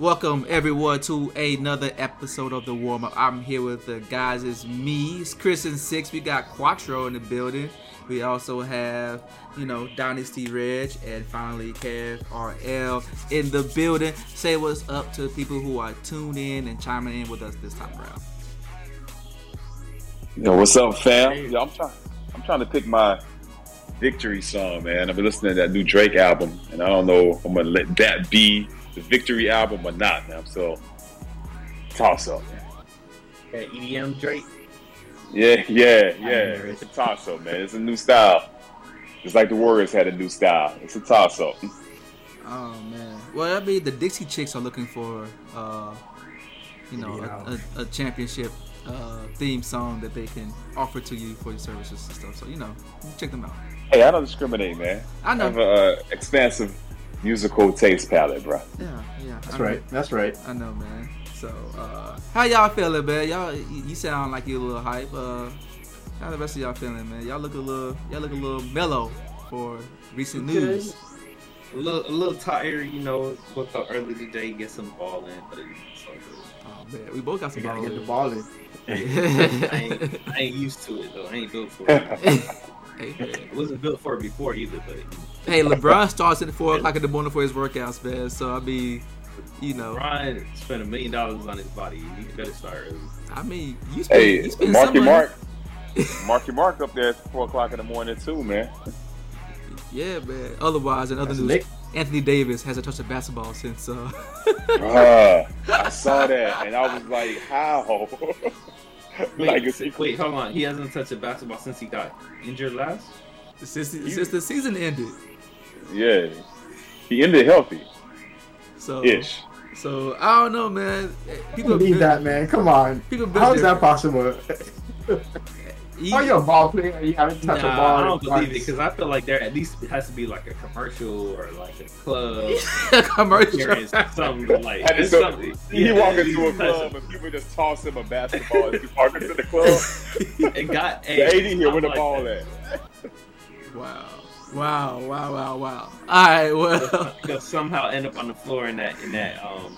Welcome everyone to another episode of the warm up. I'm here with the guys. It's me, it's Chris and Six. We got Quattro in the building. We also have, you know, Dynasty Reg and finally Kev RL in the building. Say what's up to people who are tuned in and chiming in with us this time around. Yo, what's up, fam? Yo, I'm trying. I'm trying to pick my victory song, man. I've been listening to that new Drake album, and I don't know if I'm gonna let that be the victory album or not, man. So toss up, man. That EDM Drake. Yeah, yeah, yeah. It's a toss up, man. It's a new style. Just like the Warriors had a new style. It's a toss up. Oh man. Well, I mean, the Dixie Chicks are looking for, uh, you know, a, a, a championship uh, theme song that they can offer to you for your services and stuff. So you know, check them out. Hey, I don't discriminate, man. I know. I have an uh, expansive musical taste palette, bro. Yeah, yeah. That's I know. right. That's right. I know, man. So, uh, how y'all feeling, man? Y'all, you you sound like you're a little hype. Uh, how the rest of y'all feeling, man? Y'all look a little, y'all look a little mellow for recent news. A little, a little tired, you know. Woke up early today, get some ball in, but it's all Oh man, we both got some You gotta ball get the ball in. I ain't, I ain't used to it though. I ain't built for it. hey, man. I wasn't built for it before either, but hey, LeBron starts at four o'clock in the morning for his workouts, man. So I mean, you know, Bron spent a million dollars on his body. He better start early. I mean, you spend, Hey, you spend Marky. Mark. Marky Mark up there at four o'clock in the morning too, man. Yeah, man. Otherwise, in other That's news, lit. Anthony Davis hasn't touched a basketball since. Uh, Bruh, I saw that and I was like, how? Wait, like, wait, hold on. He hasn't touched a basketball since he got injured last. since since the season ended. yeah, he ended healthy So ish. So I don't know, man. People People need that, man. Come on. People been How is that possible? He- Are you a ball player? and You haven't Nah, touched a ball. I don't in believe it because I feel like there at least has to be like a commercial or like a club commercial. appearance, something like. Had to it's go- something- He yeah, walk into a least has club and people just toss him a basketball as he walk into the club. some- It got The AD here, where the like ball that. at? Wow. Wow, wow, wow, wow. All right, well, They'll somehow end up on the floor in that in that um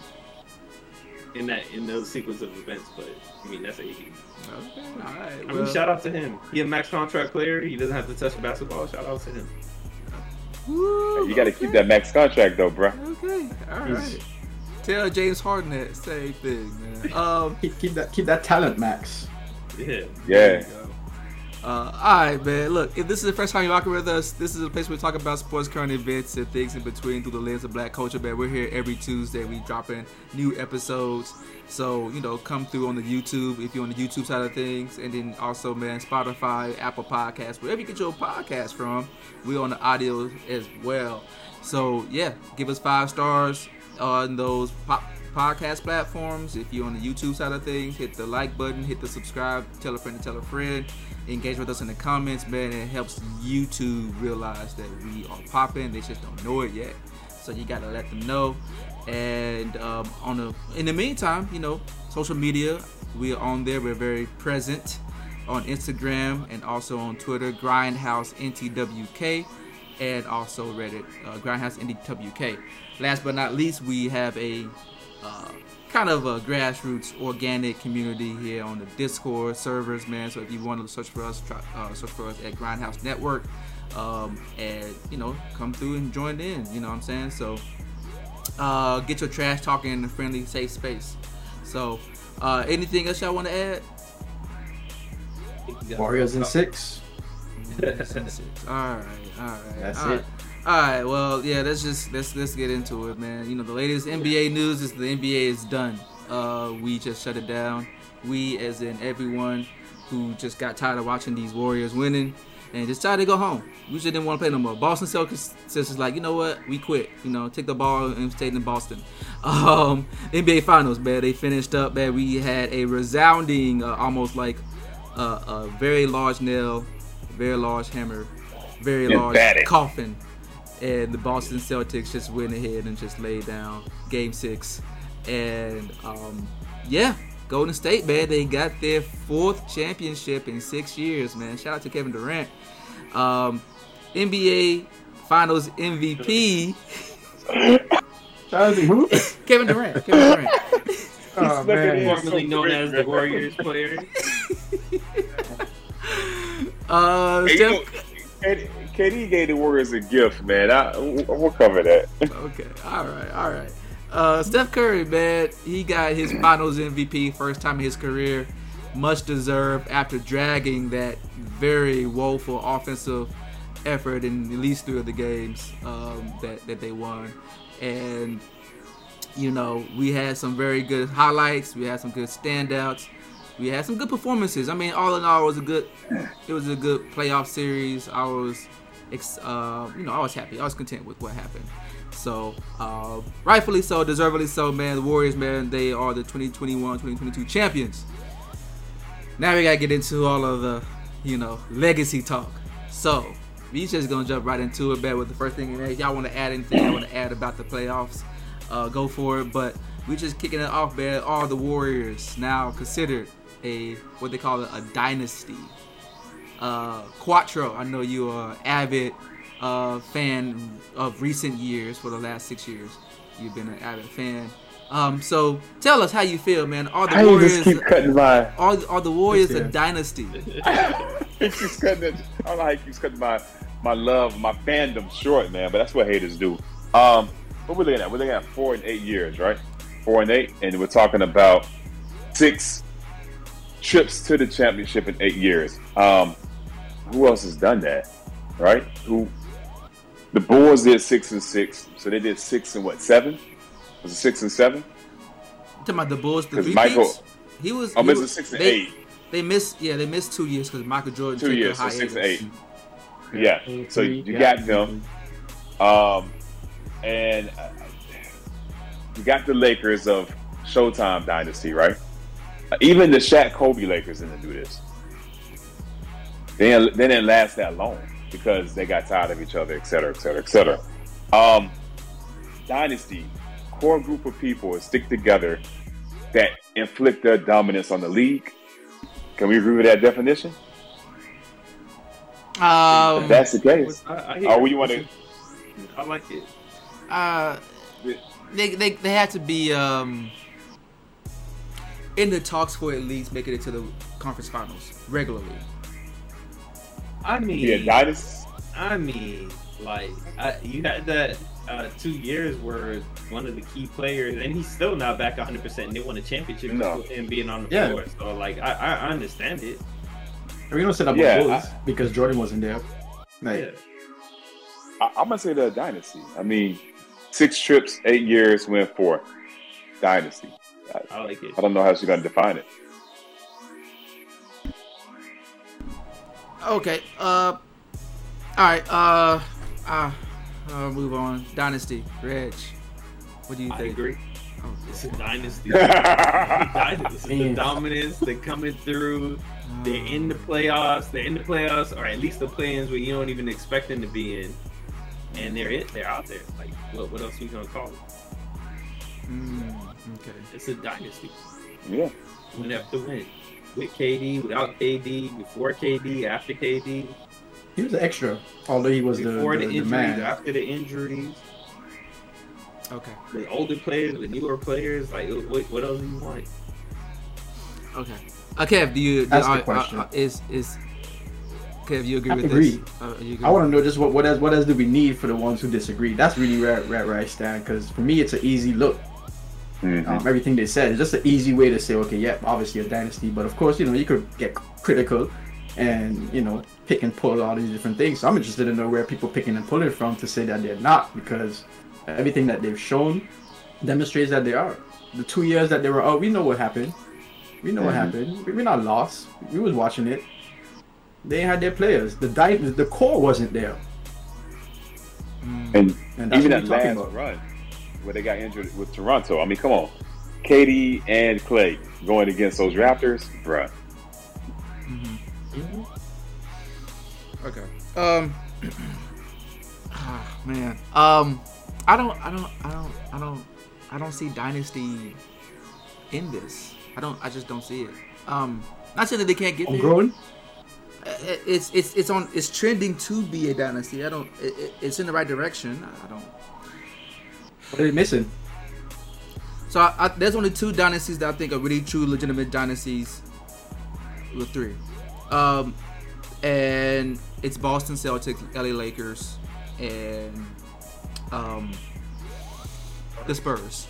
in that in those sequence of events. But I mean that's AD. Okay, all right. I mean, shout out to him. He a max contract player. He doesn't have to touch the basketball. Shout out to him. woo, You got to okay, keep that max contract though, bro. Okay, all right. Tell James Harden that same thing, man. Um, Keep, keep that. Keep that talent, Max. Yeah. There Yeah. Uh, all right, man. Look, if this is the first time you're rocking with us, this is a place where we talk about sports, current events, and things in between through the lens of black culture. Man, we're here every Tuesday. We dropping new episodes, so you know, come through on the YouTube if you're on the YouTube side of things, and then also, man, Spotify, Apple Podcasts, wherever you get your podcast from. We're on the audio as well. So yeah, give us five stars on those pop podcast platforms. If you're on the YouTube side of things, hit the like button, hit the subscribe, tell a friend to tell a friend. Engage with us in the comments, man. It helps YouTube realize that we are popping. They just don't know it yet, so you gotta let them know. And um, on the in the meantime, you know, social media, we are on there. We're very present on Instagram and also on Twitter, Grindhouse NTWK, and also Reddit, uh, Grindhouse NTWK. Last but not least, we have a uh, kind of a grassroots organic community here on the Discord servers, man. So if you want to search for us, try, uh, search for us at Grindhouse Network, um, and you know, come through and join in. You know what I'm saying? So uh, get your trash talking in a friendly, safe space. So, uh, anything else y'all want to add? Warriors in six. all right, all right. That's all right. it. All right, well, yeah, let's just let's let's get into it, man. You know, the latest NBA news is the NBA is done. Uh, we just shut it down. We, as in everyone who just got tired of watching these Warriors winning and just decided to go home. We just didn't want to play no more. Boston Celtics is like, you know what? We quit. You know, take the ball and stay in Boston. Um, NBA Finals, man. They finished up, man. We had a resounding, uh, almost like uh, a very large nail, very large hammer, very large Emphatic. coffin and the Boston Celtics just went ahead and just laid down Game Six, and um, yeah, Golden State man, they got their fourth championship in six years, man. Shout out to Kevin Durant, um, NBA Finals MVP. Shout out to who? Kevin Durant. Kevin Durant. Oh, He's looking man. Formerly known as the Warriors player. Uh, Hey, you know, KD, KD gave the Warriors a gift, man. I, we'll cover that. Okay, all right, all right. Uh, Steph Curry, man, he got his Finals MVP first time in his career, much deserved after dragging that very woeful offensive effort in at least three of the games um, that that they won, and you know we had some very good highlights, we had some good standouts, we had some good performances. I mean, all in all, it was a good, it was a good playoff series. I was, uh, you know, I was happy. I was content with what happened. So, uh, rightfully so, deservedly so, man. The Warriors, man, they are the 2021-2022 champions. Now we gotta get into all of the, you know, legacy talk. So, we just gonna jump right into it, man. With the first thing, y'all want to add anything? I want to add about the playoffs? Uh, go for it. But we just kicking it off, man. All the Warriors now considered a what they call it, a dynasty. Uh, Quattro, I know you are avid uh, fan of recent years for the last six years. You've been an avid fan. Um, so tell us how you feel, man. Are the I just Warriors keep cutting my. are, are the Warriors a dynasty? he keeps cutting it. I don't know how he keeps cutting my my love, my fandom short, man. But that's what haters do. Um, what we're looking at? We're looking at four and eight years, right? Four and eight, and we're talking about six trips to the championship in eight years. Um, who else has done that, right? Who? The Bulls did six and six, so they did six and what seven? Was it six and seven? talking about the Bulls, the 'Cause three Michael- peats? He was. Oh, he was- a six and they, eight. They missed. Yeah, they missed two years because Michael Jordan Two took years, a so six and eight. Yeah. So you got them. Um, and uh, you got the Lakers of Showtime dynasty, right? Even the Shaq Kobe Lakers didn't do this. They didn't, they didn't last that long because they got tired of each other, et cetera, et cetera, et cetera. Um, dynasty, core group of people stick together that inflict their dominance on the league. Can we agree with that definition? Um, If that's the case. I, I Oh, you want to? I like it. uh, they, they they had to be um in the talks for at least making it to the conference finals regularly. I mean, Yeah, dynasty. I mean, like I, you had that uh, two years where one of the key players, and he's still not back 100. percent and They won a championship No. with him being on the Yeah. floor. So like, I, I I understand it. Are we don't set up Yeah, yeah, Bulls I- because Jordan wasn't there. Like, Yeah. I, I'm gonna say they're dynasty. I mean, six trips, eight years, win four. Dynasty. I, I like it. I don't know how she's gonna define it. Okay. Uh. All right. Uh. Uh. uh move on. Dynasty. Reg. What do you think? I think? agree. Oh, It's a dynasty. yeah, dynasty. The dominance, they're coming through. They're in the playoffs. They're in the playoffs, or at least the play-ins where you don't even expect them to be in. And they're it. They're out there. Like, what, what else are you gonna call it? Mm, okay. It's a dynasty. Yeah. Win after win. With KD, without KD, before KD, after KD, he was an extra, although he was the, before the, the, the injuries, man. after the injuries, Okay. the older players, the newer players. Like, what, what else do you want? Okay. Uh, Kev, do you? That's the question. Uh, uh, is is Kev? You agree I with agree. this? Uh, you agree? I want to know just what what else what else do we need for the ones who disagree? That's really where where, where I stand because for me it's an easy look. Mhm. Um, everything they said is just an easy way to say okay, yeah, obviously a dynasty, but of course you know you could get critical and you know pick and pull all these different things. So I'm interested to know where people picking and pulling from to say that they're not because everything that they've shown demonstrates that they are. The two years that they were out, we know what happened. We know what Mhm. happened. We- We're not lost. We was watching it. They had their players. The di- the core wasn't there, Mm, And and that's even what that last about. run where they got injured with Toronto. I mean, come on, KD and Klay going against those Raptors, bruh. mhm. Mhm. Okay. Um. ah, man. Um. I don't. I don't. I don't. I don't. I don't see dynasty in this. I don't. I just don't see it. Um. Not saying that they can't get there. Homegrown. Uh, It's it's it's on. It's trending to be a dynasty. I don't. It, it- it's in the right direction. I don't. What are they missing? So I, I, there's only two dynasties that I think are really true, legitimate dynasties. With three, um, and it's Boston Celtics, LA Lakers, and um, the Spurs.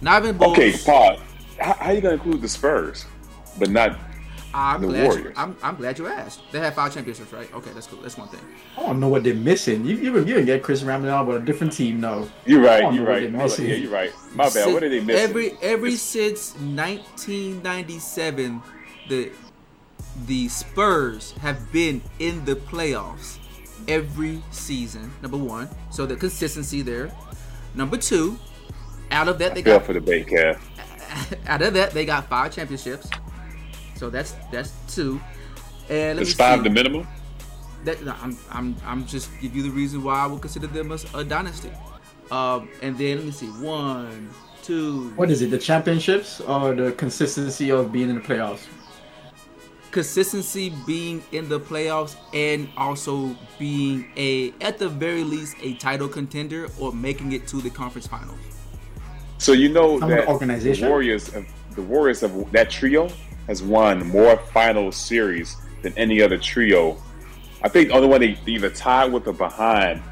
Not even Bulls. Okay, Paul. How, how you gonna include the Spurs, but not I'm the glad. You, I'm, I'm glad you asked. They have five championships, right? Okay, that's cool. That's one thing. I don't know what they're missing. You you, you can get Chris Randall, but a different team, no. You're right. You're right. they're Hold on, missing. Yeah, you're right. My bad. Since- What are they missing? Every every since 1997, the the Spurs have been in the playoffs every season. Number one, so the consistency there. Number two, out of that they fell got for the bait, Kev. out of that they got five championships. So that's that's two. And let Is five see. the minimum? that no, I'm I'm I'm just give you the reason why I would consider them as a dynasty. Um, and then let me see, one, two, What is it? The championships or the consistency of being in the playoffs? consistency being in the playoffs and also being a at the very least a title contender or making it to the conference finals. So you know Some of the that organization? the Warriors, have, the Warriors have that trio has won more final series than any other trio. I think the only one they either tied with or behind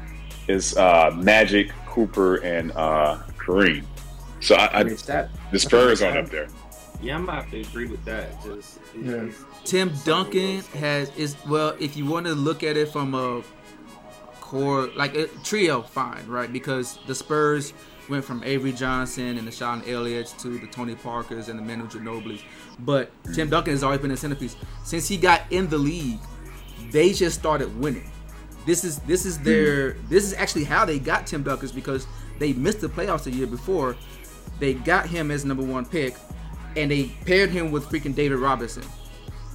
is uh, Magic, Cooper, and uh, Kareem. So I, I, Great stat. the Spurs aren't up there. Yeah, I'm gonna have to agree with that. Just Yeah. it's- Tim Duncan has is well, if you want to look at it from a core like a trio, fine, right? Because the Spurs went from Avery Johnson and the Sean Elliott's to the Tony Parkers and the Manu Ginobili's. But Tim Duncan has always been a centerpiece. Since he got in the league, they just started winning. This is this is their this is actually how they got Tim Duncan because they missed the playoffs the year before. They got him as number one pick, and they paired him with freaking David Robinson.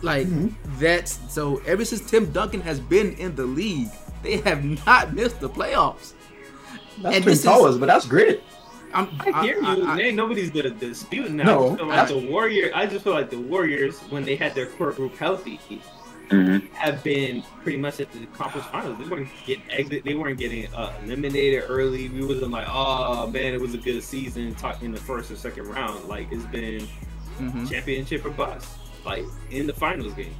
Like mm-hmm. that's so. Ever since Tim Duncan has been in the league, they have not missed the playoffs. That's And Twin this is- Towers, but that's great. I'm, I hear you. I- I- Ain't nobody's gonna dispute now. No, I feel like I- the Warrior. I just feel like the Warriors, when they had their core group healthy, Mhm. have been pretty much at the conference finals. They weren't getting exit. They weren't getting uh, eliminated early. We wasn't like, oh man, it was a good season. Talk in the first or second round. Like it's been Mhm. championship or bust. Like in the finals game.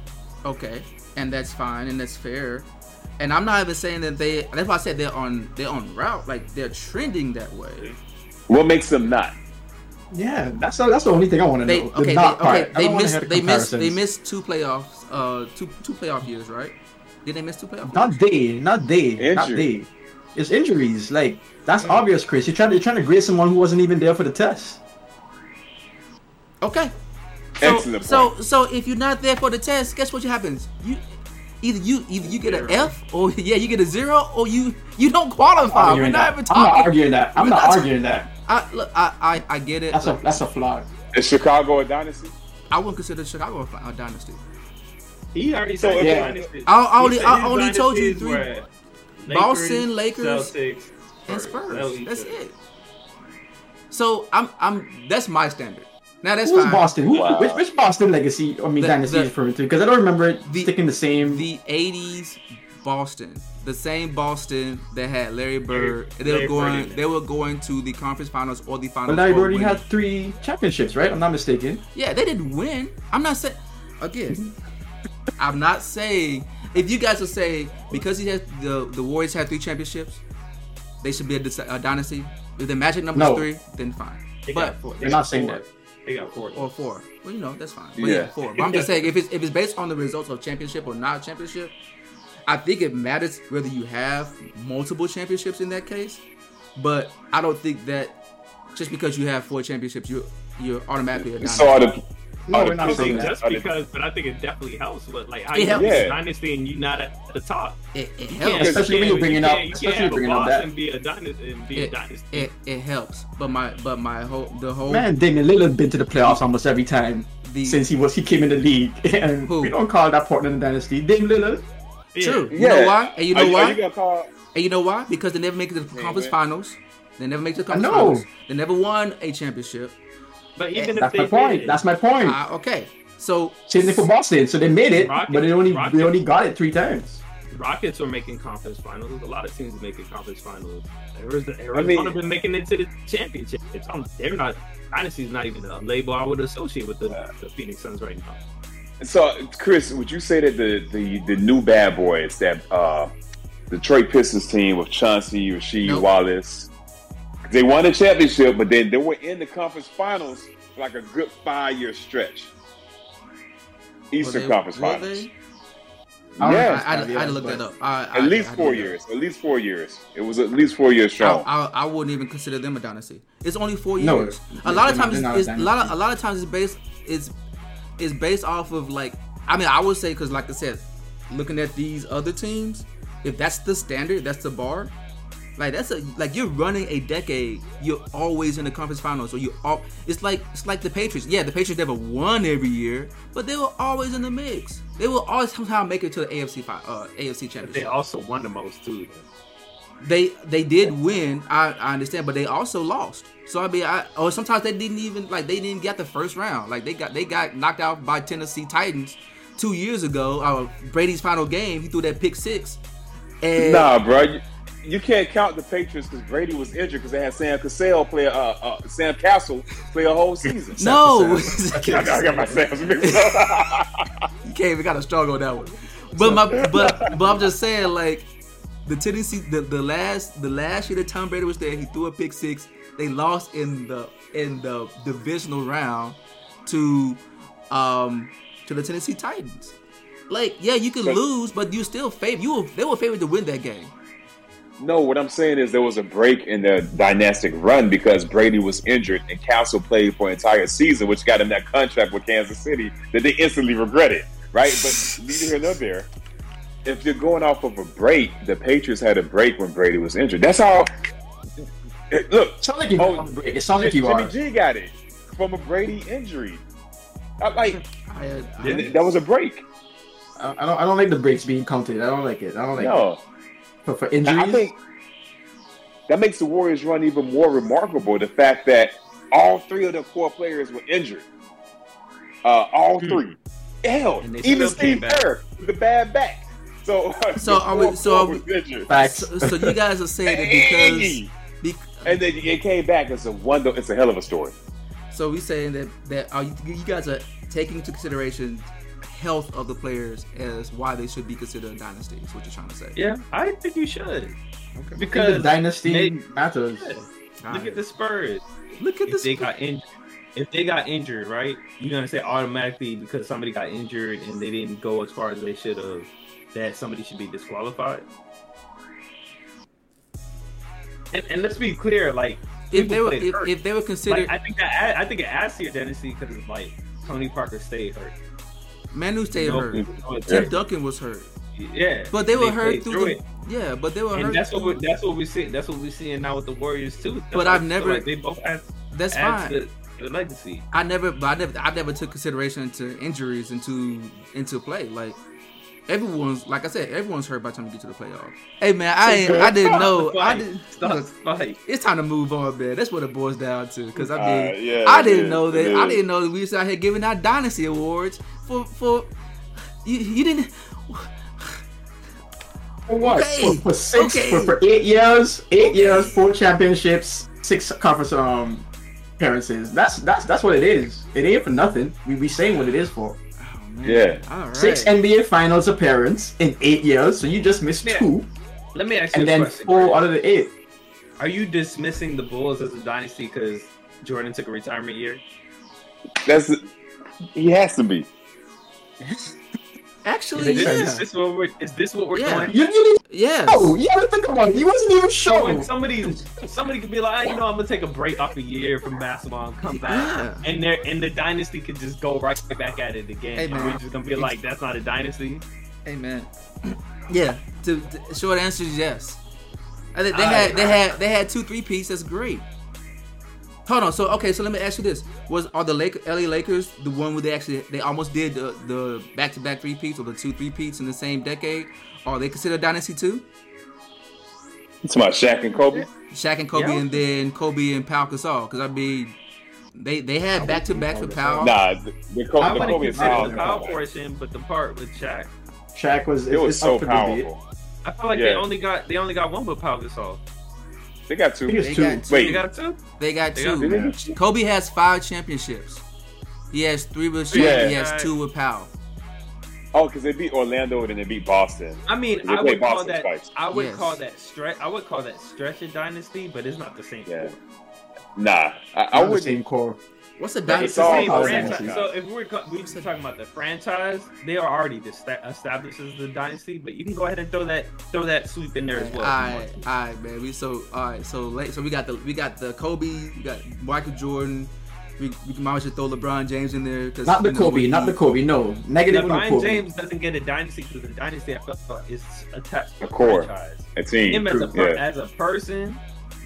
Okay, and that's fine and that's fair. And I'm not even saying that they. That's why I said they're on they're on route. Like they're trending that way. What makes them not? Yeah, that's the, that's the only thing I want to They know. The okay. They, not part. okay. I They don't wanna missed. hear the They missed. They comparisons. missed two playoffs. Uh, two two playoff years, right? Did they miss two playoff? years? Not they, not they, not they. It's injuries. Like that's obvious, Chris. You're trying to you're trying to grade someone who wasn't even there for the test. Okay. So, Excellent so, so if you're not there for the test, guess what happens? You either you either you get an F or yeah, you get a zero or you you don't qualify. We're not that. even I'm not arguing that. I'm We're not not- arguing that. I, look, I, I, I get it. That's a Look, that's a flaw. Is Chicago a dynasty? I wouldn't consider Chicago a, fi- a dynasty. He already So, said yeah. dynasty. I- I only- I only told you three. were Boston, Lakers, Celtics, and Spurs. Spurs. That's it. So I'm I'm that's my standard. Now that's Who's fine. Boston? Who, Wow. which, which Boston legacy? I mean, The- dynasty the- is referring to because I don't remember it the- sticking the same. The '80s Boston, the same Boston that had Larry Bird. They Larry were going. Bird. They were going to the conference finals or the finals. but Larry or Bird already winning. had three championships, right? I'm not mistaken. Yeah, they didn't win. I'm not saying again. I'm not saying if you guys will say because he has the the Warriors had three championships, they should be a, a dynasty. If the Magic number No. three, then fine. They But got four. They They're not saying four. that. They got four. or four. Well, you know that's fine. But yeah, Yeah. four. But I'm just saying if it's if it's based on the results of championship or not championship, I think it matters whether you have multiple championships in that case. But I don't think that just because you have four championships, you you're automatically a dynasty. So are the No, are we're not saying think that. just because, but I think it definitely helps. But like, how It you helps. Yeah. a dynasty and you not at the top? It, it helps. can't- Especially you when you're bringing you up- can't- you especially can't bringing up that. Boston be a dynasty and be a dynasty. it, it helps. But my but my whole the whole Man, Damian Lillard been to the playoffs almost every time the since he was he came in the league, and Who? we don't call that Portland dynasty. Dame Lillard. Yeah. true. You know why? And you know are, why? Are you call? And you know why? Because they never make it to the conference man. finals. They never make it to the conference finals. They never won a championship. But even if That's they my point. did, That's my point. Ah, okay. So Same thing for Boston. So they made it, Rockets- but they only Rockets- they only got it three times. Rockets were making conference finals. A lot of teams are making conference finals. Arizona, I mean- Arizona been making it to the championship. It's on, they're not dynasty is not even a label I would associate with the, the Phoenix Suns right now. So, Chris, would you say that the the, the new bad boys that uh, Detroit Pistons team with Chauncey, Rasheed Nope. Wallace, they won the championship, but then they were in the conference finals for like a good five year stretch. Eastern they- Conference Finals. they? I Yes. know I, I, I had to look that up. I, I, At least I had four to look years. At least four years. It was at least four years I, strong. I, I wouldn't even consider them a dynasty. It's only four No, years. they're- a lot of they're times, not- it's, they're it's, a a lot of a lot of times it's based it's it's based off of like I mean I would say because like I said, looking at these other teams, if that's the standard, that's the bar. Like that's a like you're running a decade. You're always in the conference finals, so you all. It's like it's like the Patriots. Yeah, the Patriots never won every year, but they were always in the mix. They will always somehow make it to the AFC fi- uh, AFC They also won the most too. They they did win. I, I understand, but they also lost. So I mean, I or sometimes they didn't even like they didn't get the first round. Like they got they got knocked out by Tennessee Titans two years ago. Uh, Brady's final game, he threw that pick six. And Nah, bro. You, you can't count the Patriots because Brady was injured because they had Sam Cassell play, uh, uh, Sam Castle play a whole season. no, I got, I got my Sam's mixed up. you can't even got to struggle on that one. But my but but I'm just saying like the Tennessee the, the last the last year that Tom Brady was there, he threw a pick six. They lost in the in the divisional round to um to the Tennessee Titans. Like yeah, you could But- lose, but you still favor you were, they were favored to win that game. No, what I'm saying is there was a break in their dynastic run because Brady was injured and Cassel played for an entire season, which got him that contract with Kansas City that they instantly regretted. Right? But neither here nor there. If you're going off of a break, the Patriots had a break when Brady was injured. That's how. Eh, look, It sounds like you Oh, on break. It sounds like you Jimmy are. G got it from a Brady injury. I, like I, I, that was a break. I I don't. I don't like the breaks being counted. I don't like it. I don't like it. No, For, for I think that makes the Warriors run even more remarkable. The fact that all three of the core players were injured. Uh, all Hmm. three. Hell, even Steve back. Kerr with the bad back. So, So the are we- so core are we- facts. so, so you guys are saying that Hey! because, bec- and then it came back. It's a wonder. It's a hell of a story. So we saying that that are you, you guys are taking into consideration health of the players as why they should be considered a dynasty. Is what you're trying to say? Yeah, I think you should Okay. I think the because dynasty they- matters. yeah, All look right. at the Spurs. Look at If this. they got injured, if they got injured, right? You're gonna say automatically because somebody got injured and they didn't go as far as they should have, that somebody should be disqualified. And, and let's be clear, like if they were if, if they were considered like, I think that add- I think it adds to your dynasty because like Tony Parker stayed hurt. Manu stayed No, hurt, no, Tim Duncan was hurt, Yeah, but they were hurt played through the it. yeah, but they were And hurt. that's what we that's what we see. That's what we're seeing now with the Warriors too. That's But I I've never- like they both add, that's add fine. to the, legacy. I never, but I never, I never took consideration into injuries into into play. Like everyone's, like I said, everyone's hurt by the time you get to the playoffs. Hey man, I ain't, I didn't know. I didn't. Stop look, fight. it's time to move on, man. That's what it boils down to. Because I Uh, mean, yeah, I didn't is, know that. I didn't know that we was out here giving out dynasty awards for for. You, you didn't. For what? Okay. For, for six, Okay. for, for eight years, eight Okay. years, four championships, six conference um appearances. That's that's that's what it is. It ain't for nothing. We be saying what it is for. Oh. Yeah. All right. Six NBA Finals appearance in eight years. So you just missed Yeah. two, Let me ask you and a then question. four Chris. out of the eight. Are you dismissing the Bulls as a dynasty because Jordan took a retirement year? That's he has to be. Actually, Makes yeah. Is this what we're is this what we're Yeah. doing? You, you didn't yes. know. You had to think about it. He wasn't even So somebody somebody could be like, "Ah, you know, I'm gonna take a break off a year from basketball and come back, Yeah. and there and the dynasty could just go right back at it again. Hey, and we're just gonna be like, that's not a dynasty. Amen. Yeah. To, to- short answer is yes. I think they All had right. they had they had two three piece. That's great. Hold on. So okay. So let me ask you this: Was are the Lake, LA Lakers the one where they actually they almost did the the back to back three peats or the two three peats in the same decade? Are they considered dynasty too? It's about Shaq and Kobe. Shaq and Kobe, Yeah. and then Kobe and Pau Gasol. Because I mean, they they had back to back with Pau. Nah, the, the, Kobe, I the wouldn't Kobe and consider the foul portion, but the part with Shaq, Shaq was It was so up for debate. powerful. I feel like they only got they only got one with Pau Gasol. They got two. They They two. got two. Wait. You got two? They got They two. two. Kobe has five championships. He has three with Shaq. Yeah. He has two with Pau. Oh, because they beat Orlando and then they beat Boston. I mean, I played would call Boston that. twice. I would Yes. call that stretch. I would call that stretch a dynasty, but it's not the same. Yeah. core. Nah, I, I Not the would. same core. What's the It's dynasty? It's the all same franchise. So if we're we just talking about the franchise, they are already dista- established as the dynasty. But you can go ahead and throw that throw that sweep in there as well. if you All right, all right, man. We so alright. So late. So we got the we got the Kobe. We got Michael Jordan. We, we can might should throw LeBron James in there. Cause, Not the you know, Kobe. we- Not the Kobe. No. Negative on the LeBron Kobe. James doesn't get a dynasty because the dynasty I felt is attached to A core. franchise. A team. Him as a per- yeah. as a person,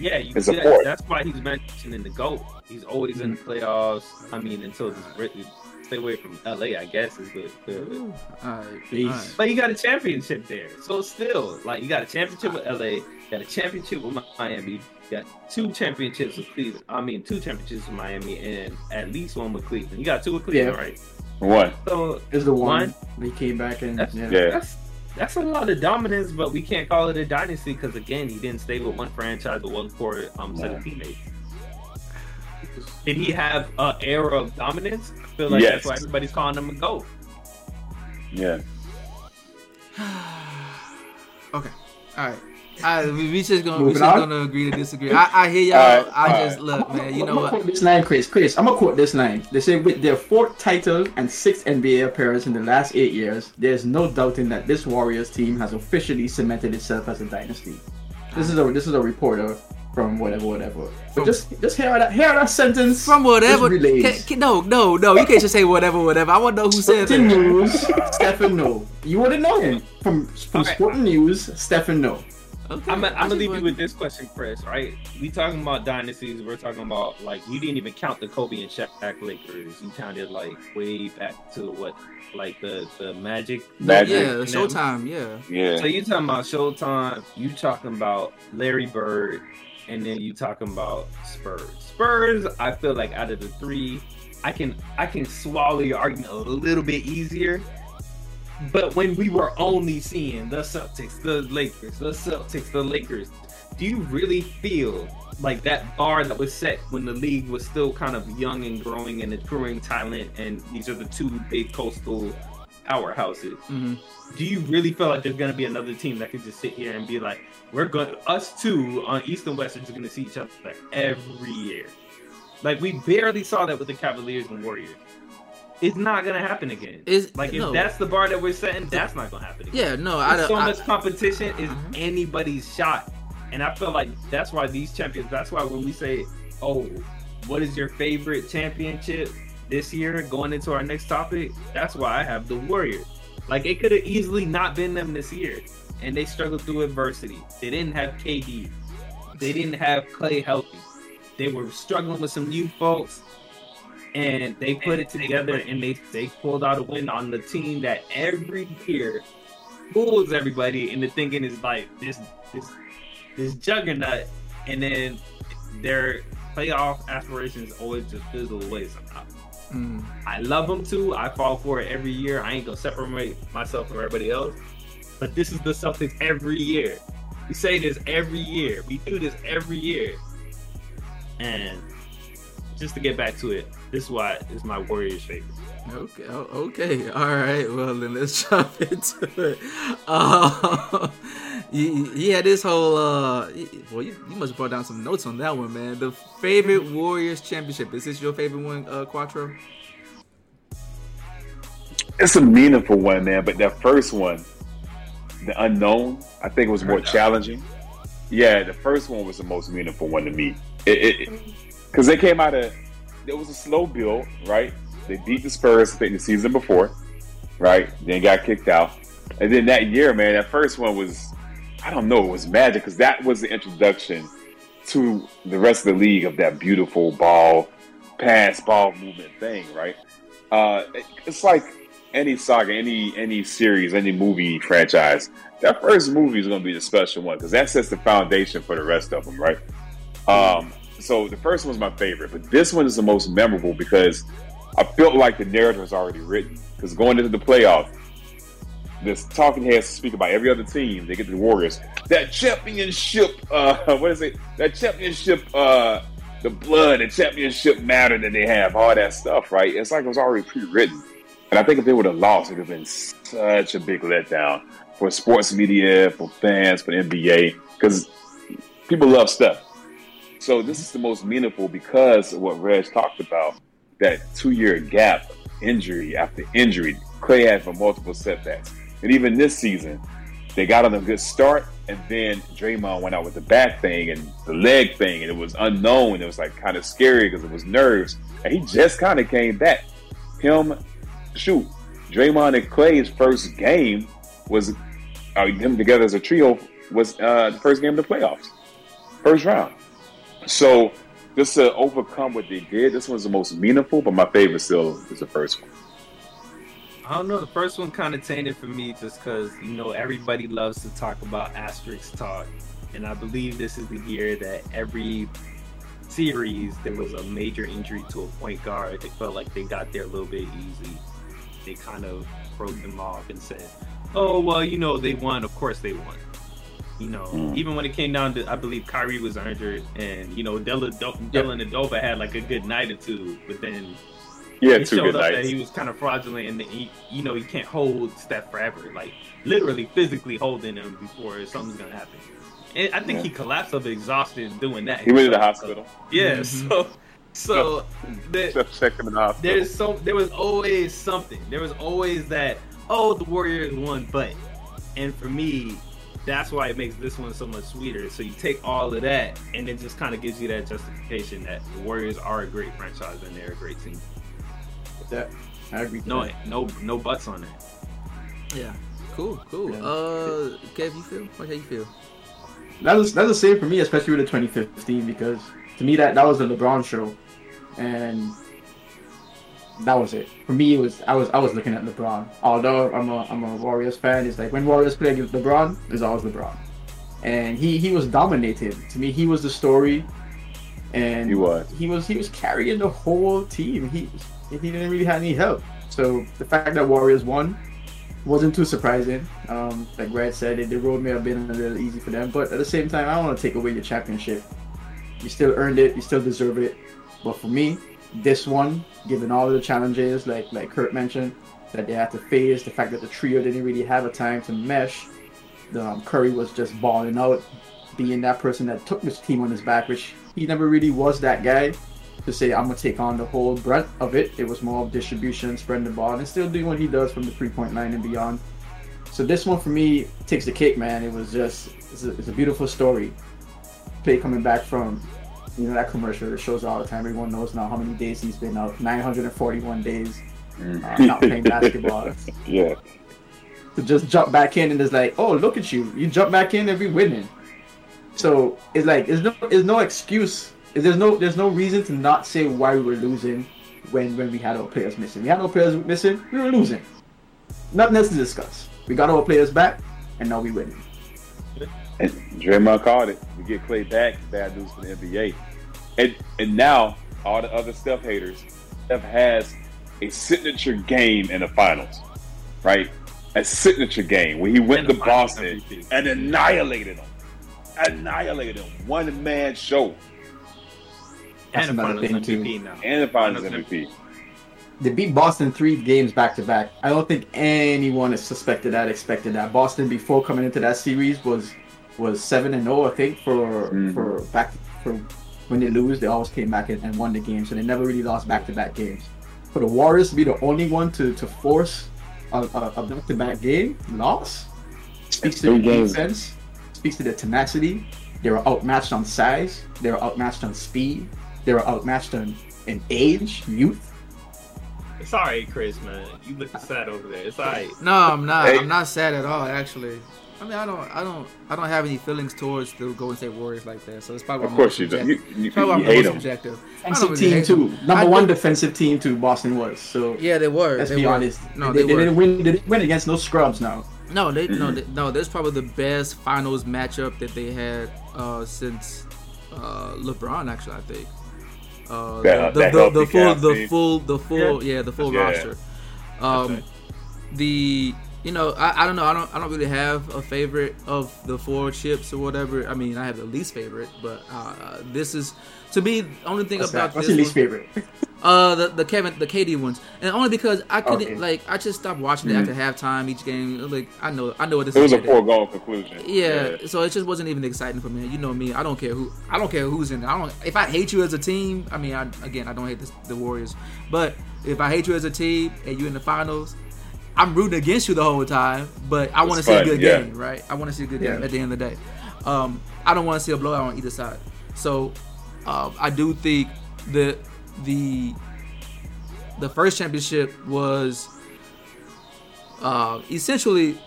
yeah, you It's a that- core. that's why he's mentioned in the GOAT. He's always in the playoffs. I mean, until this written, stay away from LA, I guess is the, the Alright, Please. alright. But you got a championship there. So still, like you got a championship with LA, you got a championship with Miami, you got two championships with Cleveland. I mean, two championships with Miami and at least one with Cleveland. You got two with Cleveland, Yeah. right? One. So Is the one. One. They came back and That's- yeah. Yeah. that's that's a lot of dominance, but we can't call it a dynasty because again, he didn't stay with one franchise or one core um, set of teammates. Did he have an era of dominance? I feel like Yes. that's why everybody's calling him a GOAT. Yeah. okay. All right. All right. We, we just gonna we just on. gonna agree to disagree. I, I hear y'all. All right, I all just right. look, man. You know I'm gonna what? quote this line, Chris. Chris, I'm gonna quote this line. They say with their fourth title and sixth NBA appearance in the last eight years, there's no doubting that this Warriors team has officially cemented itself as a dynasty. This is a this is a reporter from whatever whatever. But just just hear that hear that sentence From whatever. Can, can, no, no, no. You can't just say whatever, whatever. I want to know who said Sporting that. News, Stephen No. You wouldn't know him from from Okay. Sporting News, Stephen No. Okay. I'm gonna leave you with this question, Chris. Right? We talking about dynasties. We're talking about like you didn't even count the Kobe and Shaq Lakers. You counted like way back to what, like the the Magic. Magic. Yeah, And Showtime. Yeah. Yeah. So you talking about Showtime? You talking about Larry Bird, and then you talking about Spurs. Spurs, I feel like out of the three, I can I can swallow your argument a little bit easier. But when we were only seeing the Celtics, the Lakers, the Celtics, the Lakers, do you really feel like that bar that was set when the league was still kind of young and growing and accruing talent, and these are the two big coastal powerhouses? hmm do you really feel like there's gonna be another team that could just sit here and be like, we're going, us two on East and West are just gonna see each other every year? Like we barely saw that with the Cavaliers and Warriors. It's not gonna happen again. Is Like if no. that's the bar that we're setting, that's not gonna happen again. Yeah. No. I There's don't. so I, much competition is Mhm. anybody's shot, and I feel like that's why these champions. That's why when we say, "Oh, what is your favorite championship this year?" Going into our next topic, that's why I have the Warriors. Like it could have easily not been them this year, and they struggled through adversity. They didn't have KD. They didn't have Klay healthy. They were struggling with some new folks, and they put it together and they they pulled out a win on the team that every year fools everybody into thinking is like this this this juggernaut, and then their playoff aspirations always just fizzle away somehow. mm, I love them too. I fall for it every year. I ain't gonna separate myself from everybody else. But this is the Celtics every year. We say this every year. We do this every year. And just to get back to it, this is why it's my Warriors favorite. Okay. oh, Okay. All right. Well, then let's jump into it. Uh, you, you had this whole. Uh, well, you, you must have brought down some notes on that one, man. The favorite Warriors championship. Is this your favorite one, uh, Quattro? It's a meaningful one, man. But that first one, the unknown, I think it was more challenging. Yeah, the first one was the most meaningful one to me. It because they came out of it was a slow build, right? They beat the Spurs, I think, the season before, right? Then got kicked out, and then that year, man, that first one was, I don't know, it was magic because that was the introduction to the rest of the league of that beautiful ball, pass, ball movement thing, right? Uh, it- it's like any saga, any any series, any movie franchise. That first movie is going to be the special one because that sets the foundation for the rest of them, right? Um, so the first one's my favorite, but this one is the most memorable because I felt like the narrative was already written. Because going into the playoff, this talking heads speak about every other team. They get the Warriors. That championship, uh, what is it? That championship, uh, the blood, the championship matter that they have, all that stuff, right? It's like it was already pre-written. And I think if they would have lost, it would have been such a big letdown for sports media, for fans, for NBA, because people love Steph. So this is the most meaningful because of what Reg talked about, that two-year gap, injury after injury. Klay had for multiple setbacks. And even this season, they got on a good start, and then Draymond went out with the back thing and the leg thing, and it was unknown. It was like kind of scary because it was nerves. And he just kind of came back. Him, shoot, Draymond and Klay's first game was uh, them together as a trio was uh, the first game of the playoffs, first round. So just to overcome what they did, this one's the most meaningful, but my favorite still is the first one. I don't know. The first one kind of tainted for me just because, you know, everybody loves to talk about asterisk talk. And I believe this is the year that every series there was a major injury to a point guard. They felt like they got there a little bit easy. They kind of broke them off and said, oh, well, you know, they won. Of course they won. You know, mm. even when it came down to, I believe Kyrie was injured, and you know, Dylan, Dellavedova had like a good night or two, but then yeah, he showed up nights. that he was kind of fraudulent, and he, you know, he can't hold Steph forever, like literally physically holding him before something's gonna happen. And I think yeah. he collapsed of exhaustion doing that. He went to the hospital. Yeah, mm-hmm. so so the, there's so there was always something. There was always that. Oh, the Warriors won, but and for me, that's why it makes this one so much sweeter. So you take all of that, and it just kind of gives you that justification that the Warriors are a great franchise and they're a great team. That I agree. No, that. no, no buts on that. Yeah, cool, cool. Yeah. Uh, Kev, you feel? How you feel? That's that's the same for me, especially with the 2015, because to me that that was the LeBron show, and that was it. For me, it was I was I was looking at LeBron. Although I'm a I'm a Warriors fan, it's like when Warriors play against LeBron, it's always LeBron, and he he was dominated. To me, he was the story, and he was he was he was carrying the whole team. He he didn't really have any help. So the fact that Warriors won wasn't too surprising. Um, like Brad said, it, the road may have been a little easy for them, but at the same time, I don't want to take away your championship. You still earned it. You still deserve it. But for me, this one, given all of the challenges, like like Kurt mentioned, that they had to face, the fact that the trio didn't really have a time to mesh. Um, Curry was just balling out, being that person that took this team on his back, which he never really was that guy to say I'm gonna take on the whole breadth of it. It was more of distribution, spreading the ball, and still doing what he does from the three point line and beyond. So this one for me takes the cake, man. It was just it's a, it's a beautiful story. Klay coming back from you know that commercial that shows all the time. Everyone knows now how many days he's been out. 941 days mm. uh, not playing basketball. yeah. To just jump back in and it's like, oh look at you, you jump back in and we're winning. So it's like there's no there's no excuse. There's no there's no reason to not say why we were losing when when we had our players missing. We had our players missing, we were losing. Nothing else to discuss. We got our players back, and now we're winning. And Draymond called it. We get Klay back, bad news for the NBA. And and now all the other Steph haters, Steph has a signature game in the finals, right? A signature game where he went to Boston and annihilated them, annihilated them. One man show. That's and the finals MVP now. And the finals MVP. They beat Boston three games back to back. I don't think anyone has suspected that, expected that. Boston before coming into that series was was seven and zero, I think, for mm-hmm. for back for when they lose, they always came back and, and won the game. So they never really lost back to back games. For the Warriors to be the only one to to force a, a back to back game loss speaks to their defense, speaks to their tenacity. They were outmatched on size. They were outmatched on speed. They were outmatched on in age, youth. It's alright, Chris, man. You look sad over there. It's alright. No, I'm not. Hey. I'm not sad at all, actually. I mean, I don't, I don't, I don't have any feelings towards the Golden State Warriors like that. So it's probably of course you do. You, you, probably you hate them. Subjective. Defensive team too. Them. Number I one do. defensive team too. Boston was. So yeah, they were. Let's they be were. honest. No, they, they, they didn't win. They didn't win against no scrubs now. No, they mm-hmm. no they, no. That's probably the best finals matchup that they had uh, since uh, LeBron. Actually, I think. Uh, that, the, the, the, full, the full, the full, yeah, yeah the full yeah. roster. Um, the you know, I, I don't know. I don't I don't really have a favorite of the four chips or whatever. I mean, I have the least favorite, but uh, this is to me the only thing What's, about that? What's this your least one- favorite? Uh, the the Kevin the KD ones, and only because I couldn't Okay. like I just stopped watching it after halftime each game. Like I know I know what this It was is. a foregone conclusion. Yeah, so it just wasn't even exciting for me. You know me, I don't care who I don't care who's in it. I don't if I hate you as a team. I mean, I, again, I don't hate this, the Warriors, but if I hate you as a team and you're in the finals, I'm rooting against you the whole time. But I want to It's see a good yeah. game, right? I want to see a good Yeah. game at the end of the day. Um, I don't want to see a blowout on either side. So um, I do think that the the first championship was uh, essentially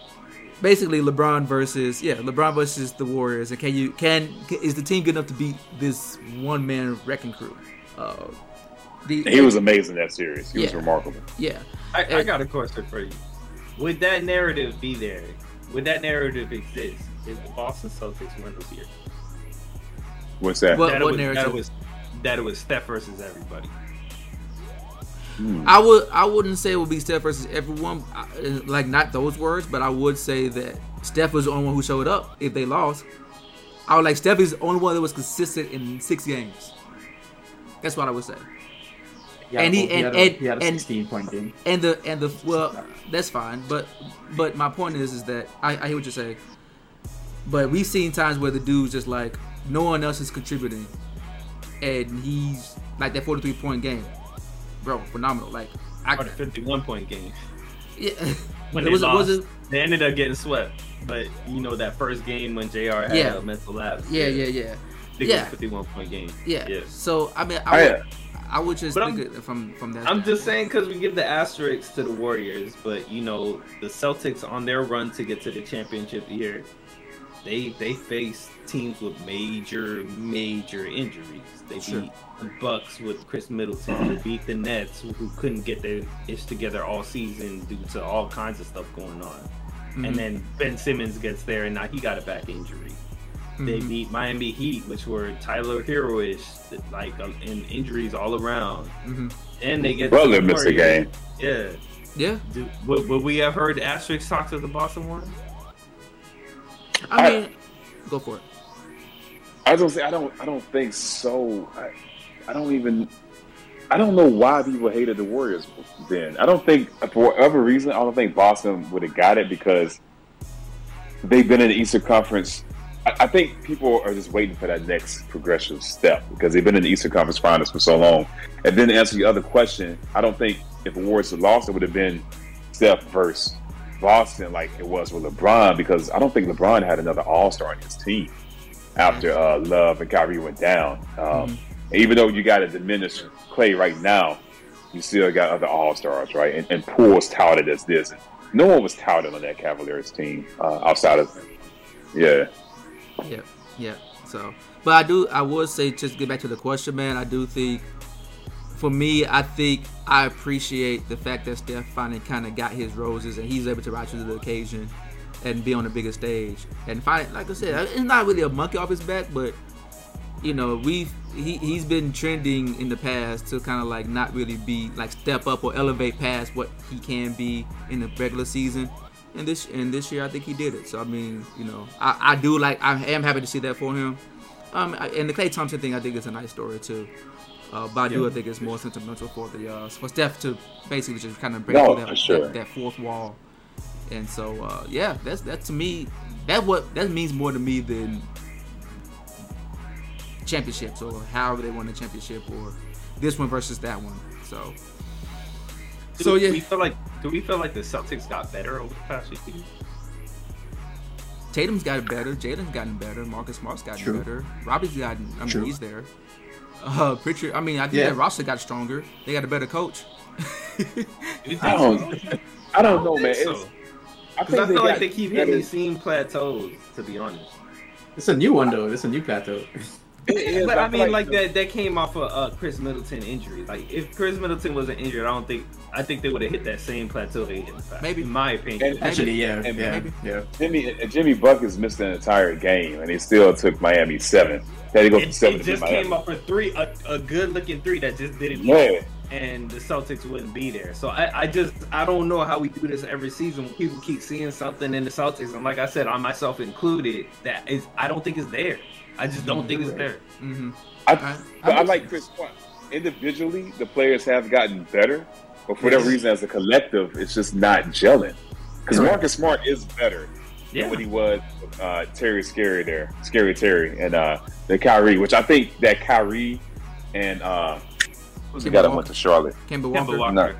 basically LeBron versus yeah LeBron versus the Warriors and can you can is the team good enough to beat this one man wrecking crew? Uh, the, He was amazing that series. He was remarkable. yeah I, I got a question for you. Would that narrative be there? Would that narrative exist if the Boston Celtics win this year? What's that? What- that, it was, that narrative? it was that it was Steph versus everybody. Hmm. I would I wouldn't say it would be Steph versus everyone I- like not those words but I would say that Steph was the only one who showed up if they lost. I would like Steph is the only one that was consistent in six games. That's what I would say. Yeah, And he- well, and- had a, and- he had a and- 16 point game. and the and the well that's fine but but my point is is that I, I hear what you're saying but we've seen times where the dude's just like no one else is contributing and he's like that 43 point game bro phenomenal like I Or the 51 point game. yeah When it they was, lost, was it, they ended up getting swept. But you know that first game when Jr. had Yeah. a mental lapse. yeah yeah yeah I think Yeah. it was a 51 point game. yeah Yeah. so I mean I- oh, I would, I would just I'm- from from that I'm just saying because we give the asterisks to the Warriors, but you know the Celtics on their run to get to the championship year, they they face teams with major major injuries. They Sure. beat the Bucks with Khris Middleton. They beat the Nets who, couldn't get their ish together all season due to all kinds of stuff going on. Mhm. And then Ben Simmons gets there and now he got a back injury. They Mhm. beat Miami Heat, which were Tyler Herro-ish, like uh, and injuries all around. Mhm. And they get Butler the missed the game. Yeah. yeah Do, would, would we have heard the asterisk talks of the Boston one? I I- mean go for it I was gonna say I don't I don't think so. I, I don't even I don't know why people hated the Warriors then. I don't think for whatever reason I don't think Boston would have got it because they've been in the Eastern Conference. I, think people are just waiting for that next progressive step because they've been in the Eastern Conference Finals for so long. And then to answer the other question, I don't think if the Warriors had lost, it would have been Steph versus Boston like it was with LeBron because I don't think LeBron had another All Star on his team after uh, Love and Kyrie went down. Um, and even though you got a diminished Klay right now, you still got other All Stars, right? And, and Poole's touted as this. No one was touted on that Cavaliers team uh, outside of, yeah. Yeah, yeah. So, but I do. I would say just get back to the question, man. I do think, for me, I think I appreciate the fact that Steph finally kind of got his roses and he's able to rise to the occasion and be on the bigger stage. And finally, like I said, it's not really a monkey off his back, but you know, we've he he's been trending in the past to kind of like not really be like step up or elevate past what he can be in the regular season. And this and this year, I think he did it. So I mean, you know, I, I do like I am happy to see that for him. Um, and the Klay Thompson thing, I think is a nice story too. Uh, but I do Yeah. I think it's more sentimental for the uh, for Steph to basically just kind of break No, through that, sure. that, that fourth wall. And so uh, yeah, that's that to me that what that means more to me than championships or however they won the championship or this one versus that one. So Do so yeah, we feel like do we feel like the Celtics got better over the past few years? Tatum's gotten better. Jalen's gotten better. Marcus Smart's gotten True. better. Robbie's gotten. I mean, True. he's there. Uh, Pritchard. I mean, I think Yeah. that roster got stronger. They got a better coach. Do you I don't, I don't know, man. think It's, so. I Because I they feel like they keep hitting the same plateaus, to be honest. It's a new one though. It's a new plateau. It is, But I feel mean, like the- that that came off of uh, Khris Middleton injury. Like if Khris Middleton wasn't injured, I don't think I think they would have hit that same plateau they hit in the past. Maybe. in my opinion. And- Actually, yeah, And yeah, maybe. yeah. Jimmy and Jimmy Buckets missed an entire game, and he still took Miami seven. They had to go from it, seven it to just Miami. came up a three, a, a good looking three that just didn't. Yeah, and the Celtics wouldn't be there. So I, I just I don't know how we do this every season. When people keep seeing something in the Celtics, and like I said, I myself included, that is I don't think it's there. I just don't think it's there. Mm-hmm. I, I- but I like Chris Paul. Individually, the players have gotten better, but for whatever reason, as a collective, it's just not gelling. Because Marcus Smart is better Yeah. than what he was with, uh, Terry Scary there, Scary Terry, and uh, the Kyrie, which I think that Kyrie and uh, who's the guy that went to Charlotte? Kemba Kemba Walker, Walker. No.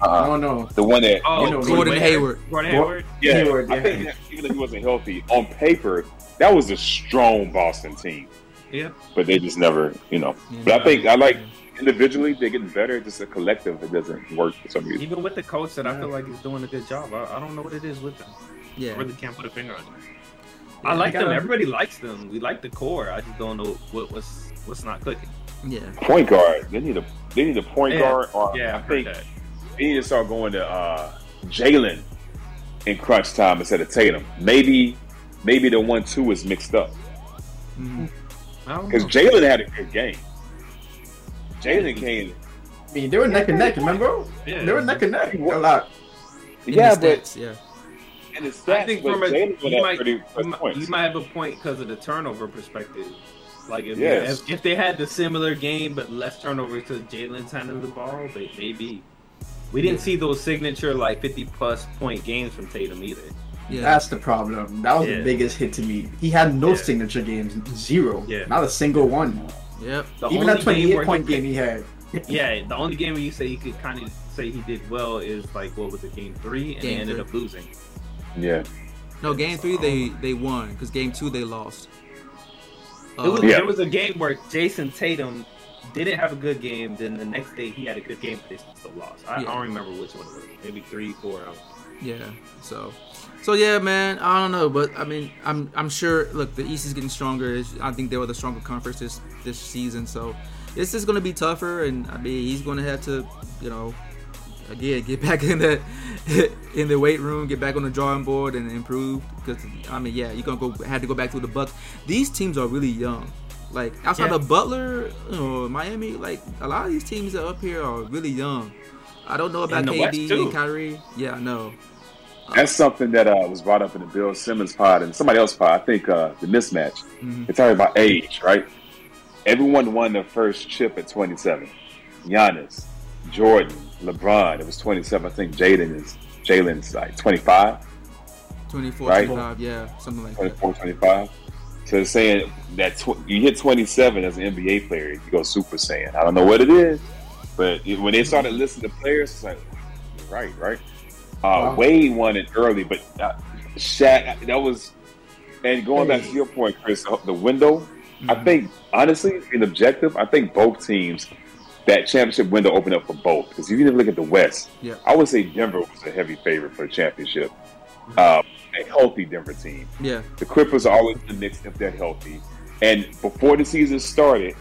I Uh, don't know. the one that Oh, You know, Gordon Hayward. Gordon Hayward. Yeah, Hayward, I think that even if he wasn't healthy, on paper, that was a strong Boston team. Yeah. But they just never, you know. Yeah. But I think I like individually they're getting better. Just a collective, it doesn't work for some reason. Even with the coach that I feel like is doing a good job. I, I don't know what it is with them. Yeah, I really can't put a finger on it. Yeah, I like you them. gotta- Everybody likes them. We like the core. I just don't know what what's what's not clicking. yeah. Point guard, they need a they need a point Yeah. guard, or Yeah, I I've think that. they need to start going to uh, Jalen in crunch time instead of Tatum. Maybe maybe the one two is mixed up Mhm. I don't because. Jalen had a good game. Jalen came, I mean, they were neck and neck, remember? Yeah. They were neck and neck a lot. In yeah, but stats, yeah, in the stats, I think from a, Jalen you, might, thirty you, might, you might have a point because of the turnover perspective. Like if, Yes. if, if they had the similar game but less turnovers to Jalen's handling the ball, they maybe. We didn't see those signature like fifty plus point games from Tatum either. Yeah. That's the problem. That was Yeah. the biggest hit to me. He had no Yeah. signature games, zero. Yeah. Not a single one. Yep. The Even that 28 game point he, game he had. Yeah, the only game where you say you could kind of say he did well is like what was it, game three, and Game they ended three. up losing. yeah, No, game three they they won because game two they lost. It was, Uh, Yeah. There was a game where Jayson Tatum didn't have a good game. Then the next day he had a good game, but they still lost. I, Yeah. I don't remember which one it was. Maybe three, four. um, Yeah. So, so yeah, man. I don't know, but I mean, I'm I'm sure. Look, the East is getting stronger. It's- I think they were the stronger conference this this season. So, it's just going to be tougher, and I mean, he's going to have to, you know, again get back in the in the weight room, get back on the drawing board, and improve. Because I mean, yeah, you're gonna go had to go back to the Bucks. These teams are really young. Like outside Yeah. of Butler, know, Miami, like a lot of these teams that are up here are really young. I don't know about KD and Kyrie. Yeah, I know. That's something that uh, was brought up in the Bill Simmons pod and somebody else pod. I think uh, the mismatch. Mhm. It's talking about age, right? Everyone won their first chip at 27. Giannis, Jordan, LeBron. It was 27. I think Jaden is Jalen's like 25, 24, Right. 25, yeah, something like that. 24, 25. So it's saying that tw- you hit 27 as an NBA player, you go Super Saiyan. I don't know what it is, but when they started listening to players, it's like, right, right? Uh, Wow. Wade won it early, but uh, Shaq, that was, and going back to your point, Chris, the window, I think, honestly, being objective, I think both teams, that championship window opened up for both. Because if you even look at the West, Yeah. I would say Denver was a heavy favorite for the championship. Uh, a healthy Denver team. Yeah, The Clippers are always in the mix if they're healthy. And before the season started,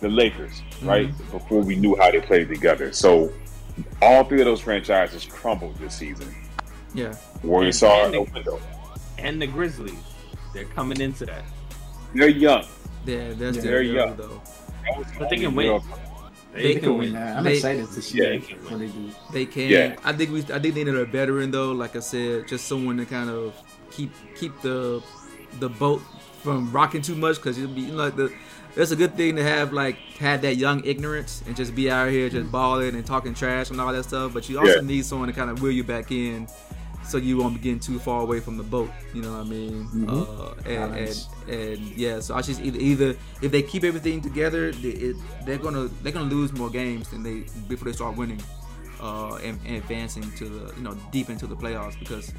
the Lakers, right? Before we knew how they played together. So all three of those franchises crumbled this season. yeah, Warriors And- saw and a the- window. and the Grizzlies. They're coming into that. They're young. yeah. That's Yeah. their There early, you go. though. That was But they can win. They, They can Could win. win that. I'm They- excited to see Yeah. that what they do. They can. Yeah. I think we. I think they need a veteran though. Like I said, just someone to kind of keep keep the the boat from rocking too much because it'll be you know, like the. It's a good thing to have like have that young ignorance and just be out here just balling and talking trash and all that stuff. But you also Yeah. need someone to kind of wheel you back in, so you won't be getting too far away from the boat. You know what I mean? Mhm. Uh, and, Balance. and and yeah, so I just either, either if they keep everything together, they, it, they're gonna they're gonna lose more games than they before they start winning uh, and, and advancing to the you know deep into the playoffs because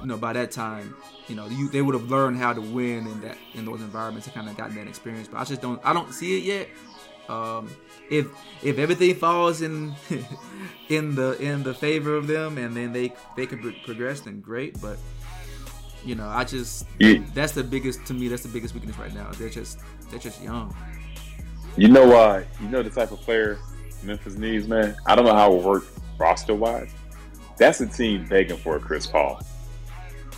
you know by that time you know you they would have learned how to win in that in those environments and kind of gotten that experience. But I just don't I don't see it yet. Um, if if everything falls in in the in the favor of them and then they they can pro- progress, then great. But you know I just You, that's the biggest to me. That's the biggest weakness right now. They're just they're just young. you know uh, you know the type of player Memphis needs, man? I don't know how it works roster wise. That's a team begging for a Chris Paul.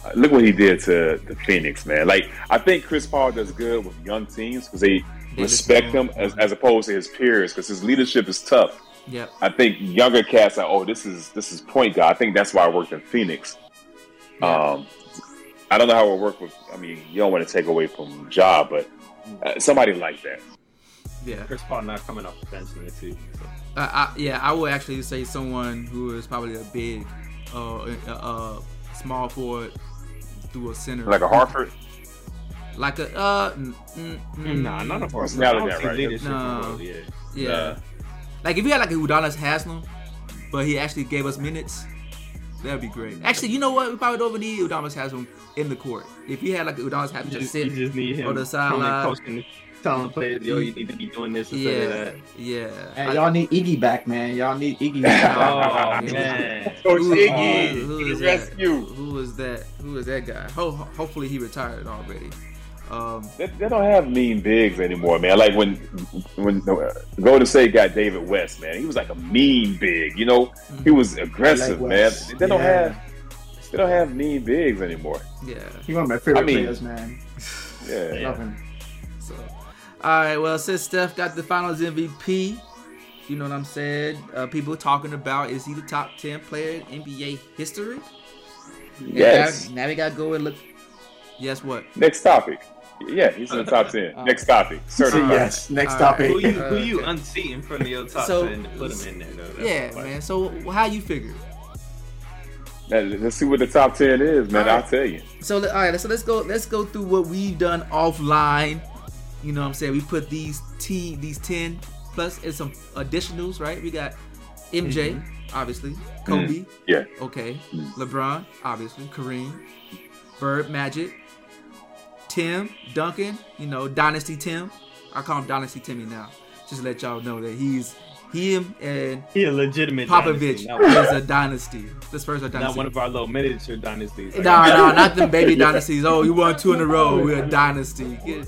Uh, look what he did to the Phoenix, man. Like I think Chris Paul does good with young teams because they They respect him as, as opposed to his peers because his leadership is tough. Yep. I think younger cats are, oh, this is this is point guard. I think that's why I worked in Phoenix. Yeah. Um, I don't know how it work with. I mean, you don't want to take away from job, but uh, somebody like that. Yeah. Chris Paul not coming off the bench in the season. So. I, I, yeah, I would actually say someone who is probably a big, uh, uh, uh small forward through a center, Like a Horford? like a uh, mm, mm, mm, Nah, not a force. Not I that, right? leadership No. role, yeah. yeah. Nah. Like if you had like a Udonis Haslem, but he actually gave us minutes, that'd be great. Actually, you know what? We probably don't even need Udonis Haslem in the court. If he had like Udonis Haslem just just, sit, just need him on the coming sideline. Coaching, telling players, yo, you need to be doing this instead of yeah, that. yeah. And I- y'all need Iggy back, man. Y'all need Iggy back. Oh man. Coach Who- Iggy, who the is that? rescue. Who is that? Who is that guy? Ho- hopefully he retired already. Um, They, they don't have mean bigs anymore, man. Like when when uh, Golden State got David West, man, he was like a mean big. You know, he was aggressive, Like man. West. They don't Yeah. have they don't have mean bigs anymore. yeah. He's one of my favorite I mean- players, man. Yeah, Yeah. Love him. So, all right. Well, since Steph got the Finals MVP, you know what I'm saying. Uh, people talking about is he the top ten player in NBA history? And yes. Now, now we gotta go and look. Yes. What? Next topic. Yeah, he's in the top ten. Uh, Next topic. Say Certified. yes. Next All topic. Who you who Uh, you okay. unseating from your top So- ten to put him in there though? That's Yeah, the man. So how you figure? Let's see what the top ten is, man. All right. I'll tell you. So all right, so let's go. Let's go through what we've done offline. You know what I'm saying? We put these T, these ten plus and some additionals, right? We got MJ, obviously, Kobe, Yeah. okay, Mm. LeBron, obviously, Kareem, Bird, Magic, Tim, Duncan. You know, Dynasty Tim. I call him Dynasty Timmy now. Just to let y'all know that he's him and He a legitimate Popovich dynasty, is a dynasty. The Spurs are not dynasty. one of our little miniature dynasties. Like, No, no, not them baby dynasties. Oh, you won two in a row. We're a dynasty. Get-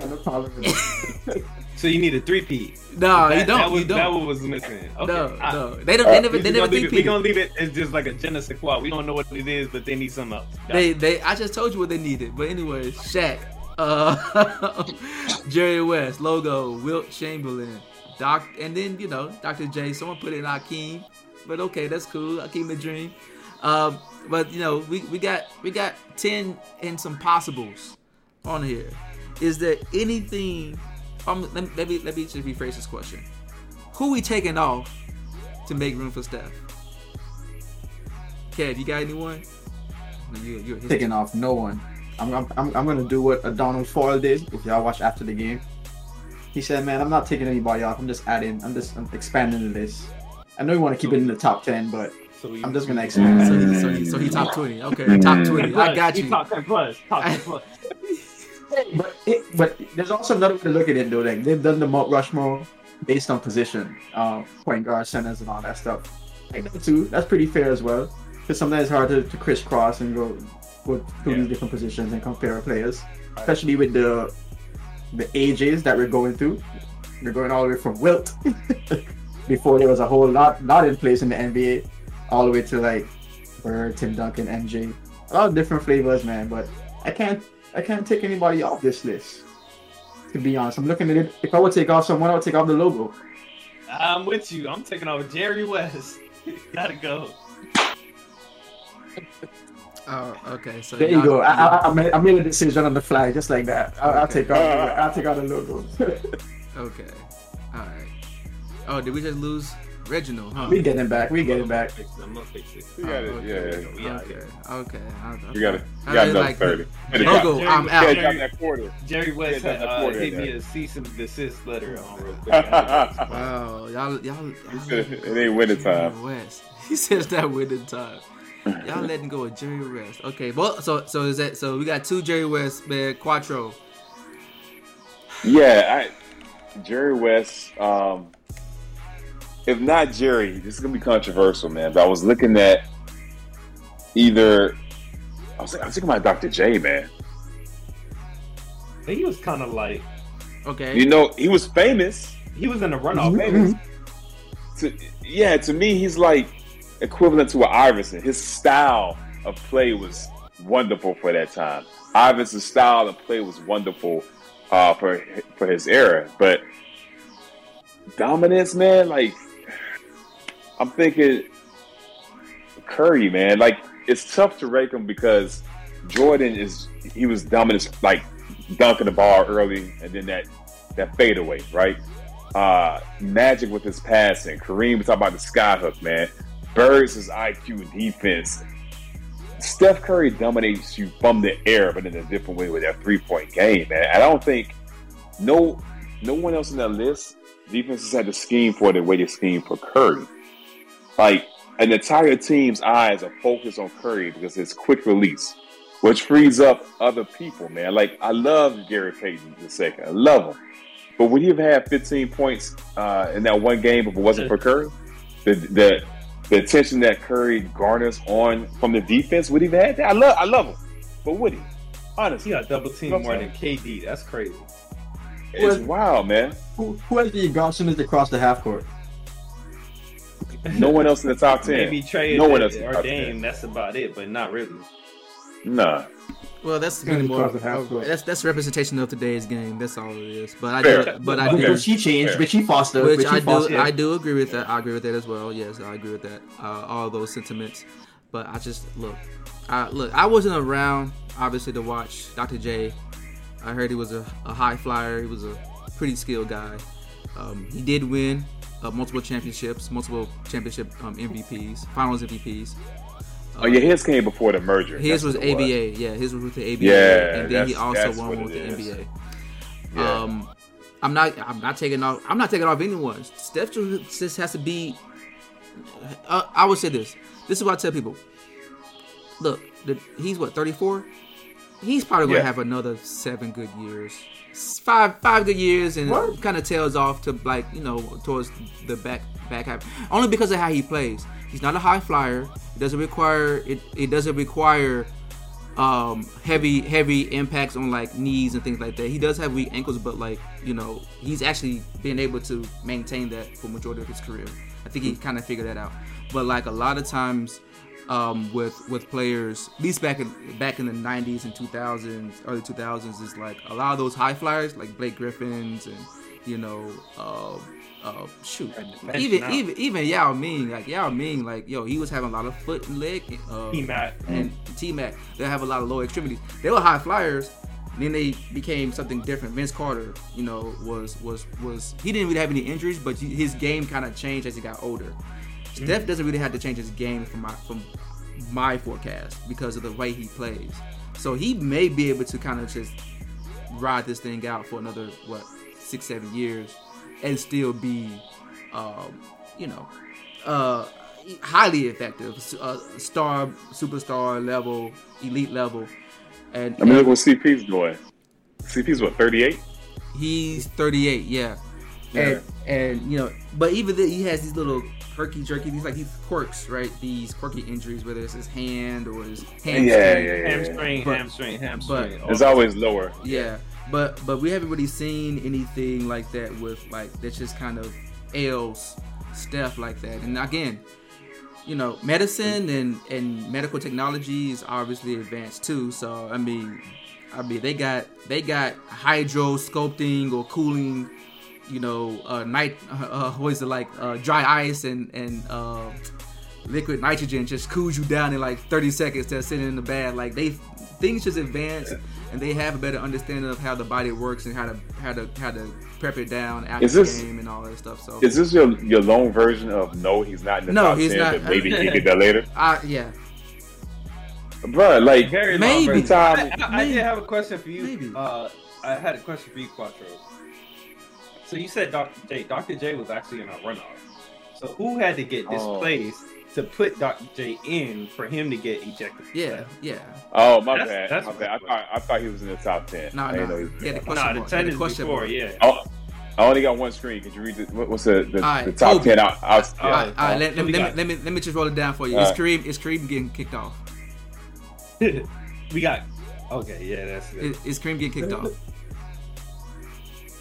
No problem. So you need a three P. No, that, you don't. That was, you don't. That one was missing. Okay. no, I- no. They don't. They never. We They just never gonna leave it, we gonna leave it as just like a je ne sais quoi. We don't know what it is, but they need something else. Got They. it. They. I just told you what they needed. But anyway, Shaq, uh, Jerry West, logo, Wilt Chamberlain, Doc, and then you know Dr. J. Someone put in Akeem, but okay, that's cool. Akeem the Dream. Um, but you know we, we got we got ten and some possibles on here. Is there anything? Um, let, me- let me let me just rephrase this question. Who we taking off to make room for Steph? Kev, you got anyone? No, you, you're Taking off no one. I'm, I'm, I'm, I'm gonna do what Adonal Foyle did. If y'all watch after the game, he said, "Man, I'm not taking anybody off. I'm just adding. I'm just I'm expanding the list. I know you want to keep it in the top ten, but So we, I'm just gonna expand. So he, so he, so he top twenty. Okay, top twenty. I got He you. Top ten plus. Top ten plus. But it, but there's also another way to look at it though. Like they've done the Mount Rushmore based on position, um, point guard, centers, and all that stuff. Like that too. That's pretty fair as well. Because sometimes it's hard to, to crisscross and go go through Yeah. these different positions and compare players, especially with the the ages that we're going through. We're going all the way from Wilt before there was a whole lot not in place in the NBA, all the way to like Bird, Tim Duncan, MJ. A lot of different flavors, man. But I can't I can't take anybody off this list. To be honest, I'm looking at it. If I would take off someone, I would take off the logo. I'm with you. I'm taking off Jerry West. Gotta go. Oh, okay. So There you go. I, I, I, made, I made a decision on the fly, just like that. I, I'll Okay. take out. I'll take out the logo. Okay. All right. Oh, did we just lose Reginald? Huh? we getting back. We getting back. Fix it. I'm gonna fix it. You got it. okay. Yeah, Yeah. Okay. Okay. I- you got it. I You got really another like thirty. the Logo, Jerry- I'm out. drop that quarter. Jerry West Yeah, had, uh, what it hit me a cease and desist letter on real quick. Wow, y'all, y'all, y'all It ain't winter time. West. He says that winning time. Y'all letting go of Jerry West. Okay, well, so so is that so? We got two Jerry West, man. Quattro. Yeah, I, Jerry West. Um, if not Jerry, this is gonna be controversial, man. But I was looking at either. I was, I was thinking about Dr. J, man. he was kind of like Okay. You know, he was famous. he was in the runoff. Mhm. To, yeah, to me, he's like equivalent to an Iverson. His style of play was wonderful for that time. Iverson's style of play was wonderful uh, for for his era, but dominance, man, like I'm thinking Curry, man. Like it's tough to rate him because Jordan is he was dominant, like dunking the ball early, and then that that fadeaway, right? Uh, Magic with his passing. Kareem, we talk about the skyhook, man. Bird's his IQ defense. Steph Curry dominates you from the air, but in a different way with that three point game, man. I don't think no no one else in that list defenses had the scheme for the way they scheme for Curry. Like an entire team's eyes are focused on Curry because it's quick release, which frees up other people, man. Like I love Gary Payton the second. I love him. But would he have had 15 points uh, in that one game if it wasn't for Curry? The, the the attention that Curry garners on from the defense, would he have had that? I love I love him. But would he? Honestly. He got double team more than KD. That's crazy. It's wild, man. Who, who has the Goshen across the half court? No one else in the top ten. Maybe trade no one else in the or top Dame. 10. That's about it, but not really. Nah. Well, that's Gonna more. cross the. That's that's representation of today's game. That's all it is. But I Fair. do, but I Okay. do, Which he changed, Fair. which he fostered, which which he I do, fostered. I do agree with that. I agree with that as well. Yes, I agree with that. Uh, all those sentiments. But I just look, I look. I wasn't around obviously to watch Dr. J. I heard he was a, a high flyer. He was a pretty skilled guy. Um, he did win uh, multiple championships, multiple championship um, MVPs, Finals MVPs. Oh yeah, his came before the merger. His That's was ABA, yeah. His was with the ABA, Yeah, and then he also won with the is. NBA. Yeah. Um, I'm not, I'm not taking off, I'm not taking off anyone. Steph just just has to be. Uh, I would say this. This is what I tell people. Look, the, he's what 34. He's probably gonna Yeah. have another seven good years, five five good years, and kind of tails off to like you know towards the back back half. Only because of how he plays. He's not a high flyer. It doesn't require it. It doesn't require um heavy heavy impacts on like knees and things like that. He does have weak ankles, but like you know he's actually been able to maintain that for majority of his career. I think he kind of figured that out. But like a lot of times um with with players, at least back in back in the '90s and 2000s, early 2000s, is like a lot of those high flyers like Blake Griffins and you know. Uh, uh, shoot, even now. even even Yao Ming, like Yao Ming, like yo, he was having a lot of foot and leg uh, T-Mac. and T Mac. They have a lot of low extremities. They were high flyers. Then they became something different. Vince Carter, you know, was was was he didn't really have any injuries, but his game kind of changed as he got older. Steph doesn't really have to change his game from my from my forecast because of the way he plays. So he may be able to kind of just ride this thing out for another what six seven years and still be, um, you know, uh, highly effective, uh, star, superstar level, elite level, and, I mean, look what CP's doing. CP's what 38. he's 38, yeah. And, and you know, but even then, he has these little herky jerky, these like these quirks, right? These quirky injuries, whether it's his hand or his hamstring. Yeah, yeah, yeah. Hamstring, But- hamstring, hamstring. all It's always lower. Yeah, but but we haven't really seen anything like that with like that's just kind of ails stuff like that. And again, you know, medicine and and medical technology is obviously advanced too. So I mean, I mean they got they got hydro sculpting or cooling, you know, uh, night uh, what is it like uh, dry ice and and uh, liquid nitrogen just cools you down in like 30 seconds to sitting in the bath. Like they things just advance and they have a better understanding of how the body works and how to how to how to prep it down after Is the game and all that stuff. So Is this your your lone version of no? He's not in the No, top he's 10, not. But maybe he did that later, I yeah. bro. Like Very Maybe. long. Time- I, I, I did have a question for you. Maybe. Uh, I had a question for you, Quattro. So you said Dr. J. Dr. J was actually in a runoff. So who had to get Oh. displaced to put Dr. J in for him to get ejected? from Yeah, yeah. Oh my That's- bad. that's my bad. I thought, I thought he was in the top ten. No, I know he no. was He had in the the question Nah, mark. the ten is question before, mark. yeah. Oh, I only got one screen. Could you read the, what's the the, Alright, the top Kobe. ten? Out, out, All right, all right. Let, let, let, me, let me let me just roll it down for you. All Is right. Kareem is Kareem getting kicked off? we got. Okay, yeah, that's it. Is, is Kareem getting kicked off?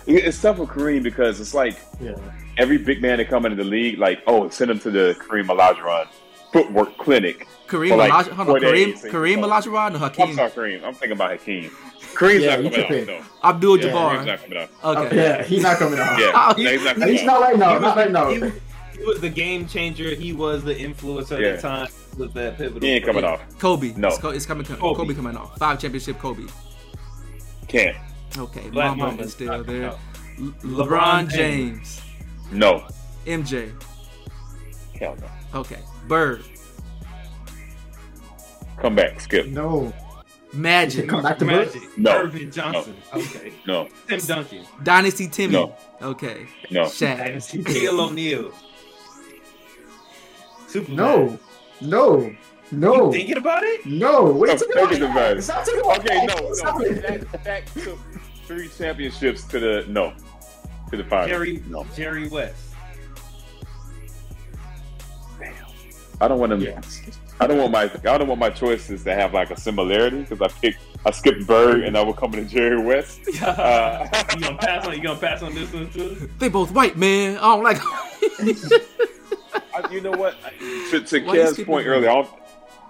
It's tough with Kareem because it's like Yeah. every big man that come into the league, like oh, send him to the Kareem Olajuwon footwork clinic. Kareem For like Olajuwon, hold on, Kareem days. Kareem oh. Olajuwon or I'm Hakeem sorry, Kareem. I'm thinking about Hakeem. Kareem's Yeah, not coming took out though. Abdul Yeah, Kareem's Jabbar. not coming out. Okay. Yeah, he's not coming out. Yeah, Oh, no, he's not coming least out. not right now. He Not right now. he was- he was the game changer. He was the influencer Yeah. at the time. Was that pivotal? He ain't coming off. Kobe. No. It's, co- it's coming. Kobe. Kobe. coming off. Five championship Kobe. Can't. Okay. Black Mamba Mamba is still there. out. Le- LeBron LeBron James. James. No. MJ. Hell no. Okay. Bird. Come back. Skip. No. Magic. Come back to Bird? Magic. No. Earvin Johnson. Okay. No. Tim Duncan. Dynasty Timmy. No. Okay. No. Shaq. Shaquille O'Neal. Superman. No. No. No. You thinking about it? No. What are you talking about? thinking about it. It's not talking about Okay, no, It's no. not- That, that took three championships to the no, to the final. Jerry no, Jerry West. Damn. I don't want them. Yes. I don't want my. I don't want my choices to have like a similarity because I picked. I skipped Bird and I will come to Jerry West. Uh, you gonna pass on? You gonna pass on this one too? They both white, man. I don't like. I, you know what? To, to Why Kev's point earlier, I don't,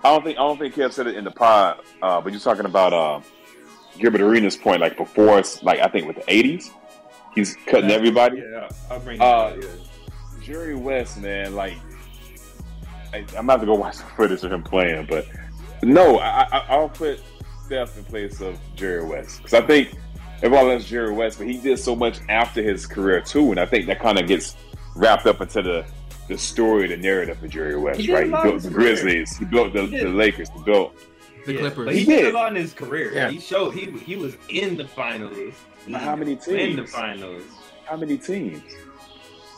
I don't think I don't think Kev said it in the pod, uh, but you're talking about uh, Gilbert Arenas' point, like before it's like I think with the '80s, he's cutting everybody. Yeah, I'll bring Uh, that. up, yeah. Jerry West, man, like I, I'm about to go watch some footage of him playing, but no, I, I, I'll put Steph in place of Jerry West because I think everyone loves Jerry West, but he did so much after his career too, and I think that kind of gets wrapped up into the the story, the narrative of Jerry West, He right? He lot built the. Grizzlies, he built the, He the Lakers, he built. The Yeah, Clippers. But he He did did. a lot in his career. Yeah. He showed he he was in the finals. But how many teams? In the finals. How many teams?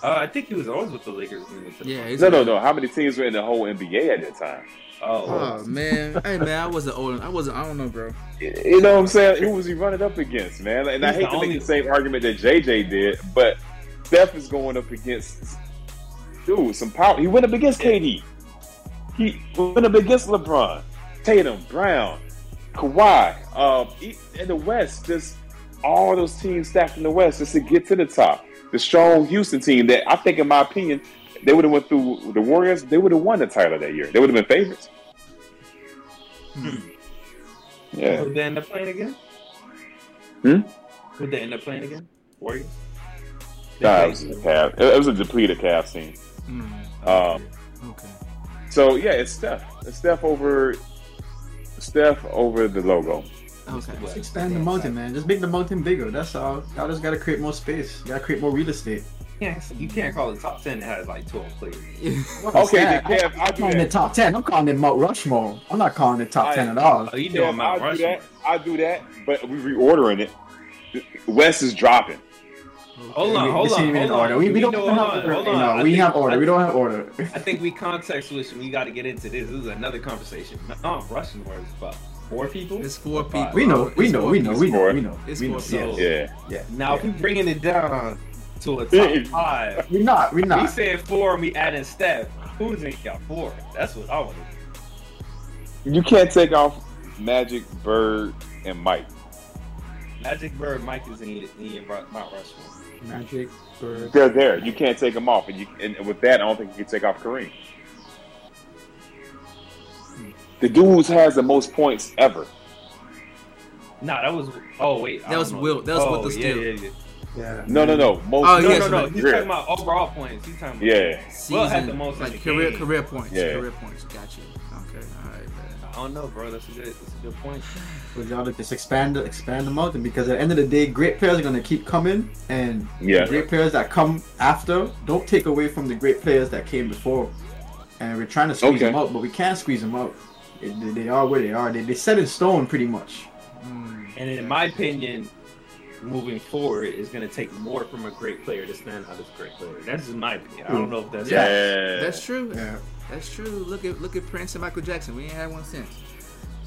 Uh, I think he was always with the Lakers. when he went to the Yeah, finals. he's No, no, no. How many teams were in the whole NBA at that time? Oh, Oh man, hey man, I wasn't old. I wasn't. I don't know, bro. You know what I'm saying? Who was he running up against, man? And I hate to make the same argument that JJ did, but Steph is going up against dude, some power. He went up against KD. He went up against LeBron, Tatum, Brown, Kawhi. Um, in the West, just all those teams stacked in the West just to get to the top. The strong Houston team that I think, in my opinion, they would have went through the Warriors. They would have won the title that year. They would have been favorites. Hmm. Yeah. Would they end up playing again? Hmm? Would they end up playing again? Warriors. Nah, it was a Cav. It was a depleted Cav team. Mm, Um, okay. so yeah, it's Steph. It's Steph over Steph over the logo. Okay. West. Expand the mountain, man. Just make the mountain bigger. That's all. Y'all just gotta create more space. You gotta create more real estate. You can't, you can't call the top ten that has like twelve players. Okay, Sad. then, Kev, I'm I'll calling that. it top ten. I'm calling it Mount Rushmore. I'm not calling it top I- ten at all. Oh, you Yeah, doing Mount I'll do Rushmore? that. I'll do that. But we're reordering it. West is dropping. Hold on, We- hold on, hold in on. order. We, we don't know- have hold on, order. hold on. know, I we think- have order. I- We don't have order. I think we context switch we got to get into this. This is another conversation. Mount Rushmore is about four people. It's four people. We know. We know. We know. We know. Four. We know. It's We know. four. So- Yeah. Yeah. Now, if we bringing it down to a Yeah. top five, We're not. We're not. we not. saying four and we adding Steph. Who's in got four? That's what I want to You can't take off Magic, Bird, and Mike. Magic Bird, Mike is in, in Mount Rushmore. Magic. Bird. They're there. You can't take them off. And, you, and with that, I don't think you can take off Kareem. The dude has the most points ever. Nah, that was. Oh wait, That was know. Will- that was oh, Will the yeah, Steal. yeah, yeah. Yeah. No, no, no. Most Oh, No, yes, no, no. He's Yeah. talking about overall points. He's talking about. Yeah. Will had the most in like the career game. career points. Yeah. Career points. Got I don't know, bro. That's a good. That's a good point. We gotta just expand the expand the mountain because at the end of the day, great players are gonna keep coming, and Yeah. great players that come after don't take away from the great players that came before. And we're trying to squeeze Okay. them out, but we can't squeeze them out. They, they- they are where they are. They they set in stone pretty much. Mm. And in my opinion, moving forward is going to take more from a great player to stand out as a great player. That's just my opinion. I don't know if that's Yeah. That's true. Yeah. That's true. Look at look at Prince and Michael Jackson. We ain't had one since.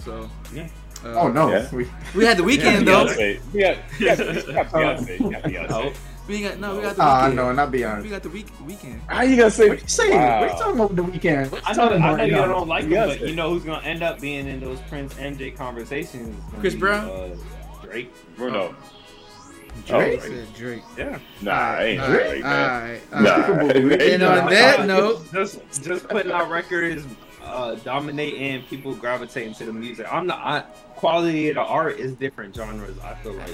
So. Yeah. Uh, Oh no. Yeah. We, We had the Weeknd Yeah, though. Beyonce. Yeah, yeah, yeah, Beyonce. Yeah, Beyonce. Oh, We ain't got no. We got the ah Weeknd. no, not Beyonce. We got the week Weeknd. How you gonna say? What you saying? Wow. What you talking about the Weeknd? What you I know, talking I about know you now? don't like him, but you know who's going to end up being in those Prince MJ conversations? Chris be, Brown? Uh, Drake. Bruno. Drake? Oh, Said Drake. Yeah. Nah, ain't All right, Drake, all man. right, Nah. And on that note, just just putting out records, uh, dominating, people gravitating to the music. I'm not. I, quality of the art is different genres. I feel like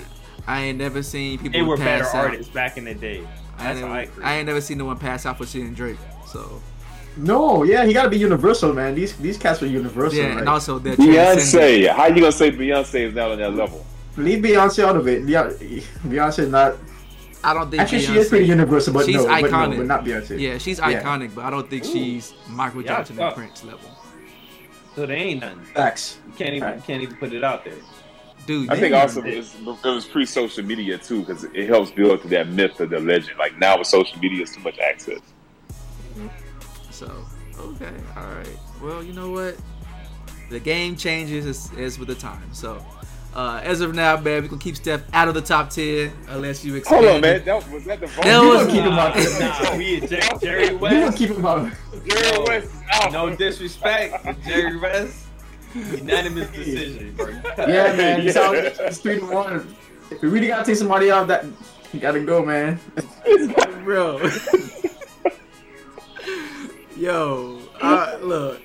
I ain't never seen people they were pass better out. artists back in the day. I ain't, how I never, agree. I ain't never seen no one pass out for seeing Drake. So No, yeah, he got to be universal, man. These these cats are universal. yeah, right? and also they're. Beyonce. How you gonna say Beyonce is not on that level? Leave Beyonce out of it. Beyonce, Beyonce not. I don't think Actually, she is pretty universal, but She's no, but no, iconic. but not Beyonce. Yeah, she's Yeah. iconic, but I don't think she's Michael Yeah, Jackson and Prince level. So there ain't nothing. Facts. You can't even Right. can't even put it out there. Dude, I think also it was, it was pre-social media too, because it helps build to that myth of the legend. Like now with social media, it's too much access. So, okay, all right. Well, you know what? The game changes as, as with the time. So, uh, as of now, man, we can keep Steph out of the top ten unless you expand. Hold on, man. That was that the vote? That You was- gonna keep him out. Nah, we Jer- Jerry West. You gonna keep him out. Jerry West is out. No disrespect, but Jerry West. Unanimous decision, bro. Yeah, man. It's, Yeah. out, it's three to one. If we really gotta take somebody out, that you gotta go, man. bro. Yo, uh, look.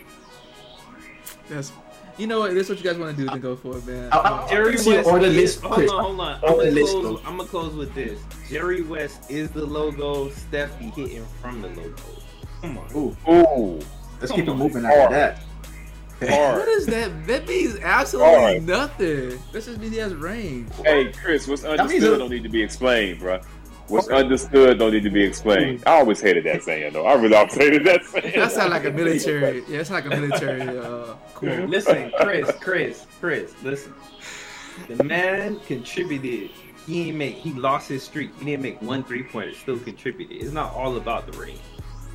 That's. You know what? This is what you guys want to do. Then go for it, man. I- I- Jerry See, West. order is- list, hold Chris. on, hold on. I'm gonna, list, close, though. I'm gonna close with this. Jerry West is the logo. Steph be hitting from the logo. Come on. Ooh, Ooh, let's Come keep it moving Hard. after that. What hard. is that? That means absolutely Alright. nothing. This just means he has range. Hey, Chris, what's means understood it- don't need to be explained, bro. What's understood don't need to be explained. I always hated that saying, though. I really always hated that saying. That sounds like a military. Yeah, it's like a military uh, quote. Listen, Chris, Chris, Chris, listen. The man contributed. He ain't make. He lost his streak. He didn't make one three pointer. Still contributed. It's not all about the range.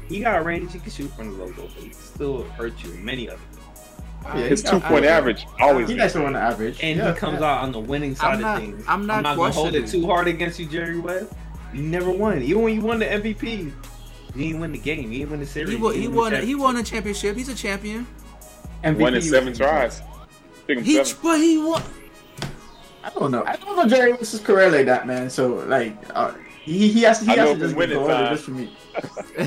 He got a range. He can shoot from the logo, but he still hurt you many other. things. Yeah, His two point average always. He nice on the average. And Yeah, he comes yeah. out on the winning side I'm not- of things. I'm not gonna hold it too hard against you, Jerry West. You never won. Even when you won the MVP, you didn't win the game. You didn't win the series. He won. You He didn't won. win the He won a championship. He's a champion. MVP One in seven was- tries. He, seven. but he won. I don't know. I don't know Jerry West's career like that, man. So like, uh, he he has he I has to from just get winning going just for me.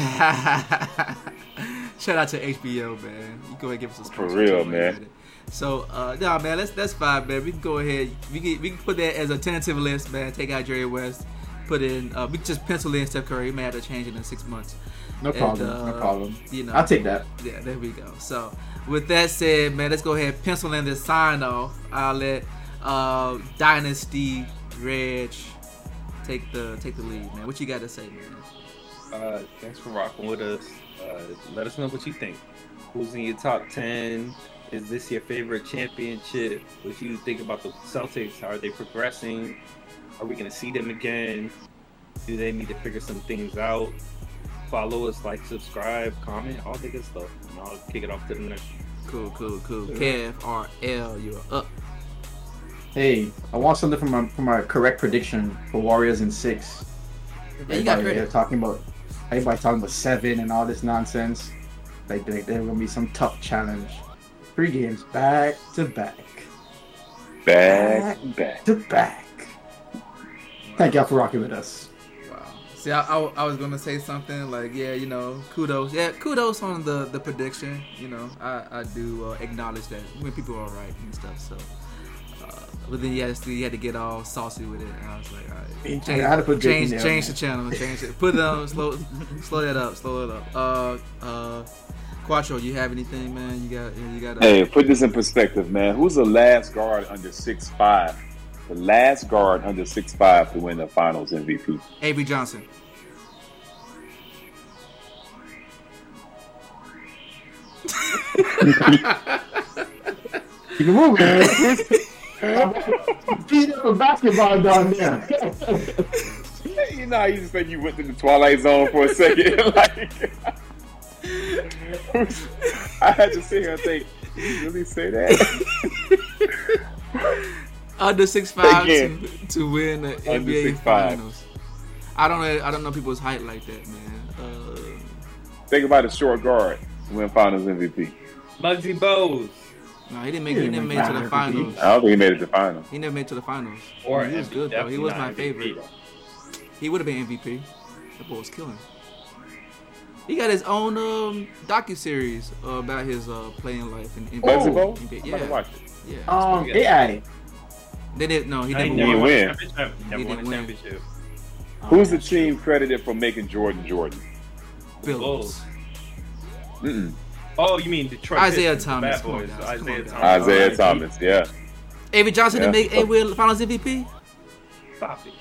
Shout out to HBO, man. You go ahead and give us a For real, too, man. So, uh, nah, man, that's that's fine, man. We can go ahead. We can we can put that as a tentative list, man. Take out Jerry West. Put in. Uh, we just pencil in Steph Curry. We may have to change it in six months. No And, problem. uh, no problem. You know. I'll take that. Yeah, there we go. So, with that said, man, let's go ahead and pencil in this sign off. I'll let uh, Dynasty Reg take the take the lead, man. What you got to say, man? Uh, thanks for rocking with us. Uh, let us know what you think. Who's in your top ten? Is this your favorite championship? What you think about the Celtics? How are they progressing? Are we gonna see them again? Do they need to figure some things out? Follow us, like, subscribe, comment, all the good stuff. And I'll kick it off to the next. Cool, cool, cool. Kev RL, you're up. Hey, I want something from my from my correct prediction for Warriors in six. Yeah, you got Everybody credit. here talking about everybody talking about seven and all this nonsense. Like there, there gonna be some tough challenge. Three games back to back, Back, back. to back. Thank y'all for rocking with us. Wow. See, I, I, I was gonna say something like, yeah, you know, kudos, yeah, kudos on the the prediction. You know, I I do uh, acknowledge that when people are right and stuff. So, uh, but then you had to you had to get all saucy with it, and I was like, all right, change, I had to put change, there, change the channel, change it, put it on, slow, slow that up, slow it up. Uh, uh, Quattro, you have anything, man? You got, you got. Hey, put this in perspective, man. Who's the last guard under six five? The last guard under six five to win the Finals MVP. Avery Johnson. Keep it moving, man. Beat up a basketball down there. You know, how you just think you went to the twilight zone for a second. like, I had to sit here and think, did you really say that? under six five to, to win the Under NBA 6'5". Finals. I don't know. I don't know people's height like that, man. Uh, think about a short guard to win Finals MVP. Muggsy Bogues no, he didn't make. He He, didn't never make made it to the finals. finals. I don't think he made it to the Finals. He never made it to the finals. or he was MVP, good though. He was my MVP, favorite. though. He would have been MVP. That boy was killing. He got his own um, docu series uh, about his uh, playing life in NBA. Bugsy Bowl? NBA. I'm about to Yeah, watch it. Yeah. AI. They didn't. No, he No, never he didn't won. won win. championship. Never He won a didn't win. championship. Who's the team credited for making Jordan Jordan? Billups. Bulls. Mm-mm. Oh, you mean Detroit? Isiah Pistons, Thomas, Bad come on Boys, now, Isiah Thomas. Isiah Alright, Thomas, yeah. Avery Johnson Yeah. to make a Will Finals MVP. Stop it.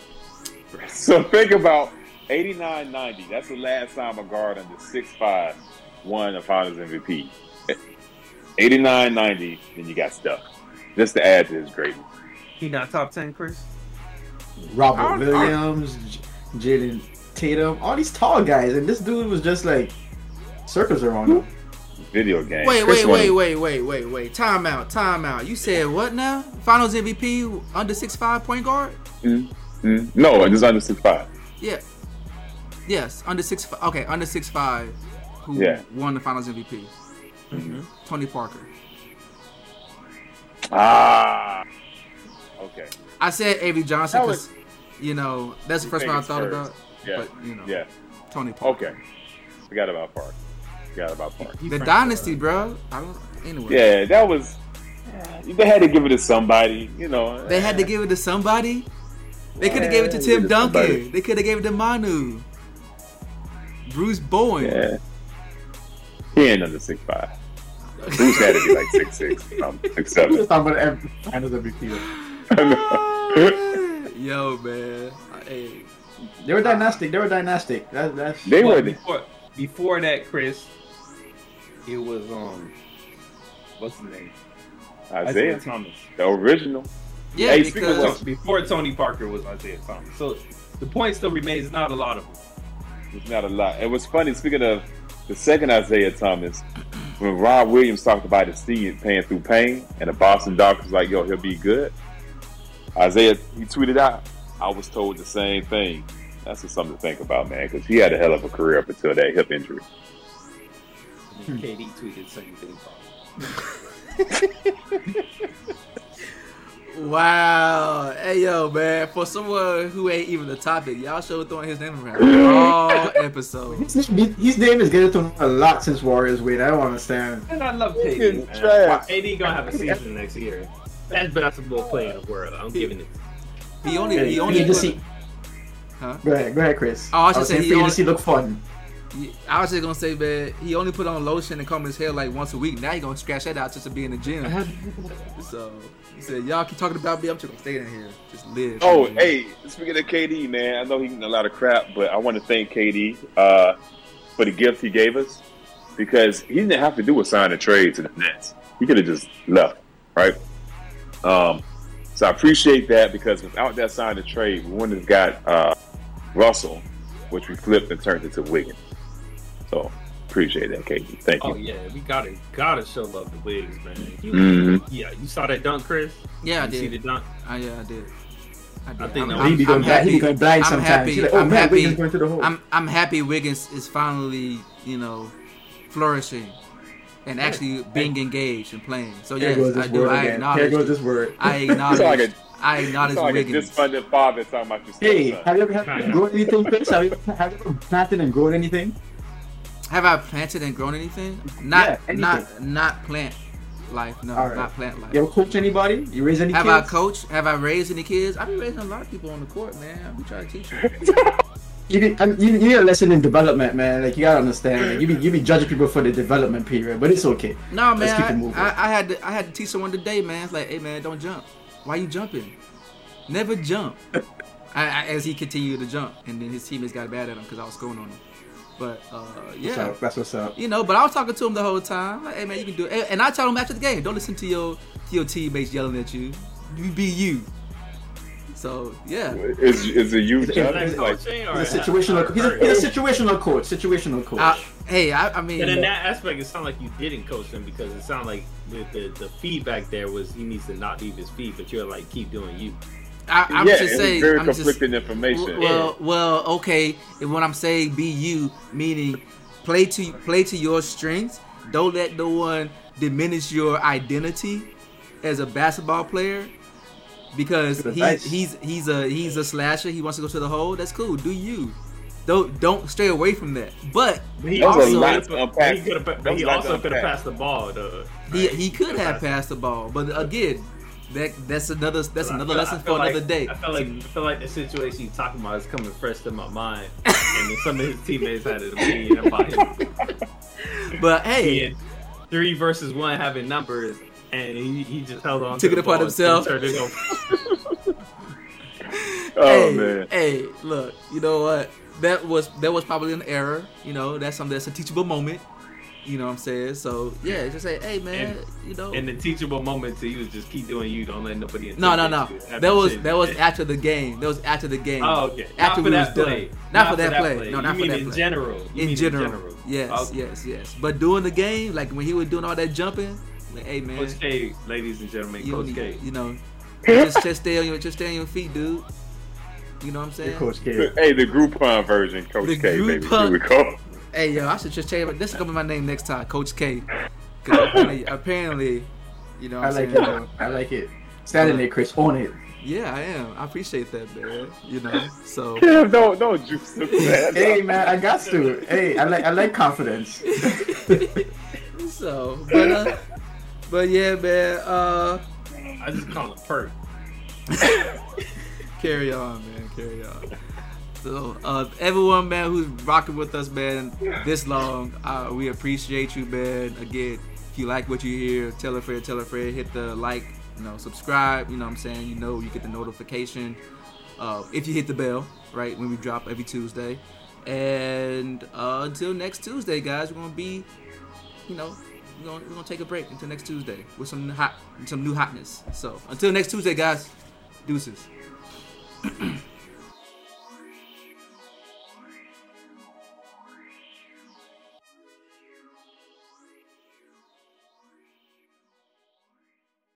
So think about 89 90. That's the last time a guard under 6'5 won a finals MVP. 89 90, then you got stuck. Just to add to his greatness. He not top ten, Chris. Robert Our- Williams, J- Jayson Tatum, all these tall guys, and this dude was just like circles around him. Video game. Wait, Chris wait, wait, wait, wait, wait, wait. Time out, time out. You said what now? Finals MVP under six five point guard? Mm, mm. No, it is under 6'5. Yeah. Yes, under six. fi- Okay, under six five. Who Yeah. won the Finals MVP? Mm-hmm. Tony Parker. Ah. Okay. I said Avery Johnson because you know that's the first one I thought Spurs. about. Yeah. But you know, Yeah. Tony Park. Okay. Forgot about Park. Forgot about Park. He The Frank dynasty, bro. I don't. Anyway. Yeah, that was. They had to give it to somebody, you know. They had to give it to somebody. They could have Yeah, gave it to Tim it Duncan. somebody. They could have gave it to Manu. Bruce Bowen. Yeah. He ain't under 6'5. Bruce had to be like 6'6, um, 6'7. We was talking about every finals MVP. Yo, man. Hey, They were dynastic. They were dynastic. That, that's They were. before before that, Chris. It was um, what's his name? Isiah, Thomas. the original. yeah, Hey, speaking of because Before Tony Parker was Isiah Thomas. So the point still remains not a lot of them. It's not a lot. It was funny. Speaking of the second Isaiah Thomas, when Rob Williams talked about his seed paying through pain, and the Boston doctors like, "Yo, he'll be good." Isaiah, he tweeted out, "I was told the same thing." That's just something to think about, man, because he had a hell of a career up until that hip injury. And then KD tweeted the same thing. wow. Hey, yo, man. For someone who ain't even the topic, y'all sure throwing his name around all episode. his, his name is getting thrown a lot since Warriors win. I don't understand. And I love Fucking KD. man. trash. KD gonna have a season next year. Best basketball player in the world. I'm giving it. He only, Hey, he you only. need see. Huh? Go ahead, go ahead, Chris. Oh, I was just saying saying for he you only- to see look fun. I was just gonna say, man, he only put on lotion and comb his hair like once a week. Now he gonna scratch that out just to be in the gym. so he said, "Y'all keep talking about me. I'm just gonna stay in here, just live." Oh, hey, speaking of KD, man, I know he's getting a lot of crap, but I want to thank KD uh, for the gift he gave us because he didn't have to do a sign a trade to the Nets. He could have just left, right? Um, so I appreciate that because without that sign of trade, we wouldn't have got uh, Russell, which we flipped and turned into Wiggins. So appreciate that, KD. Thank you. Oh yeah, we gotta gotta show love to Wiggins, man. You, Mhm. Yeah, you saw that dunk, Chris. yeah, I you see the dunk. I, yeah, I did. I, did. I think I'm, he I'm, be I'm going blind. He be happy. going blind I'm sometimes. happy. He's like, oh I'm man, happy. Wiggins going to the hole. I'm I'm happy Wiggins is finally, you know, flourishing and actually being engaged and playing. So Here yes, I do. I again. Here acknowledge. goes this word. I You like acknowledge. a, I acknowledge sound like a Wiggins. disfunded father talking about your Hey, son. have you ever, have you grown anything, Chris? Have you, have you ever planted and grown anything? Have I planted and grown anything? Not Yeah, anything. not not plant life. No, All right. not plant life. You ever coach anybody? You raise any Have kids? I coached? Have I raised any kids? I've been raising a lot of people on the court, man. I'm trying to teach you. You, need, I mean, you, you need a lesson in development, man. Like you gotta understand. Like, you be you be judging people for the development period, but it's okay. No, Let's keep it moving. I, I, I had to I had to teach someone today, man. It's like, hey, man, don't jump. Why you jumping? Never jump. I, I, as he continued to jump, and then his teammates got bad at him because I was scoring on him. But uh, yeah. So that's what's up. You know, but I was talking to him the whole time. Like, hey man, you can do it. And- I tell him after the game, don't listen to your to your teammates yelling at you. You be you. So yeah. Is is it you, Is it- Chuck? is it- Like, He's a situational. He's a, he's a situational coach. Situational coach. I, hey, I, I mean, And in that aspect, it sounded like you didn't coach him because it sounded like the, the, the feedback there was he needs to not leave his feet, but you're like keep doing you. I, I'm yeah, just saying. very I'm just, conflicting information. well, well, okay. And when I'm saying be you, meaning play to play to your strengths. Don't let no one diminish your identity as a basketball player. Because he, advice. he's he's a he's a slasher. He wants to go to the hole. That's cool. Do you? Don't don't stray away from that. But But he That was a also, lot to but unpack. he, could've- but he also could have passed the ball. Though, he right? he could Could've have passed- passed the ball. But again, that that's another that's another feel- lesson for like- another day. I feel like I feel like the situation you're talking about is coming fresh to my mind, and some of his teammates had an opinion about him. but hey, three versus one having numbers, and he, he just held on. Took to it upon himself. oh hey, man. Hey, look, you know what? That was that was probably an error. You know, that's something that's a teachable moment. You know what I'm saying? So yeah, just say, hey man, And- you know. And the teachable moment to you is just keep doing you. Don't let nobody. no, no, no. intimidate you. Have That no was shit. that was after the game. That was after the game. Oh, okay. After not we for was that done. play. Not for that play. No, you not for mean that in play. general. You in mean general, yes, Okay. yes, yes. But during the game, like when he was doing all that jumping, like, hey man, Coach K, ladies and gentlemen, you, Coach need- K. you know, just, just stay on your just stay on your feet, dude. You know what I'm saying? Coach K. Hey, the Groupon version, Coach The K, baby. Here we go. Hey yo, I should just change. it. This is gonna be my name next time, Coach K. 'Cause apparently, apparently, you know, what I I'm like it. saying? Bro. I like it. Standing there, Chris, on it. Yeah, I am. I appreciate that, man. You know, so Damn, don't don't juice the man. Hey man, I got to. Hey, I like I like confidence. so, but uh, but yeah, man. Uh, I just call him Perk. carry on, man. Carry on. So, uh, everyone, man, who's rocking with us, man, this long, uh, we appreciate you, man. Again, if you like what you hear, tell a friend, tell a friend, hit the like, you know, subscribe. You know what I'm saying? You know, you get the notification uh, if you hit the bell, right, when we drop every Tuesday. And uh, until next Tuesday, guys, we're gonna be, you know, we're gonna, we're gonna take a break until next Tuesday with some hot, some new hotness. So until next Tuesday, guys, deuces.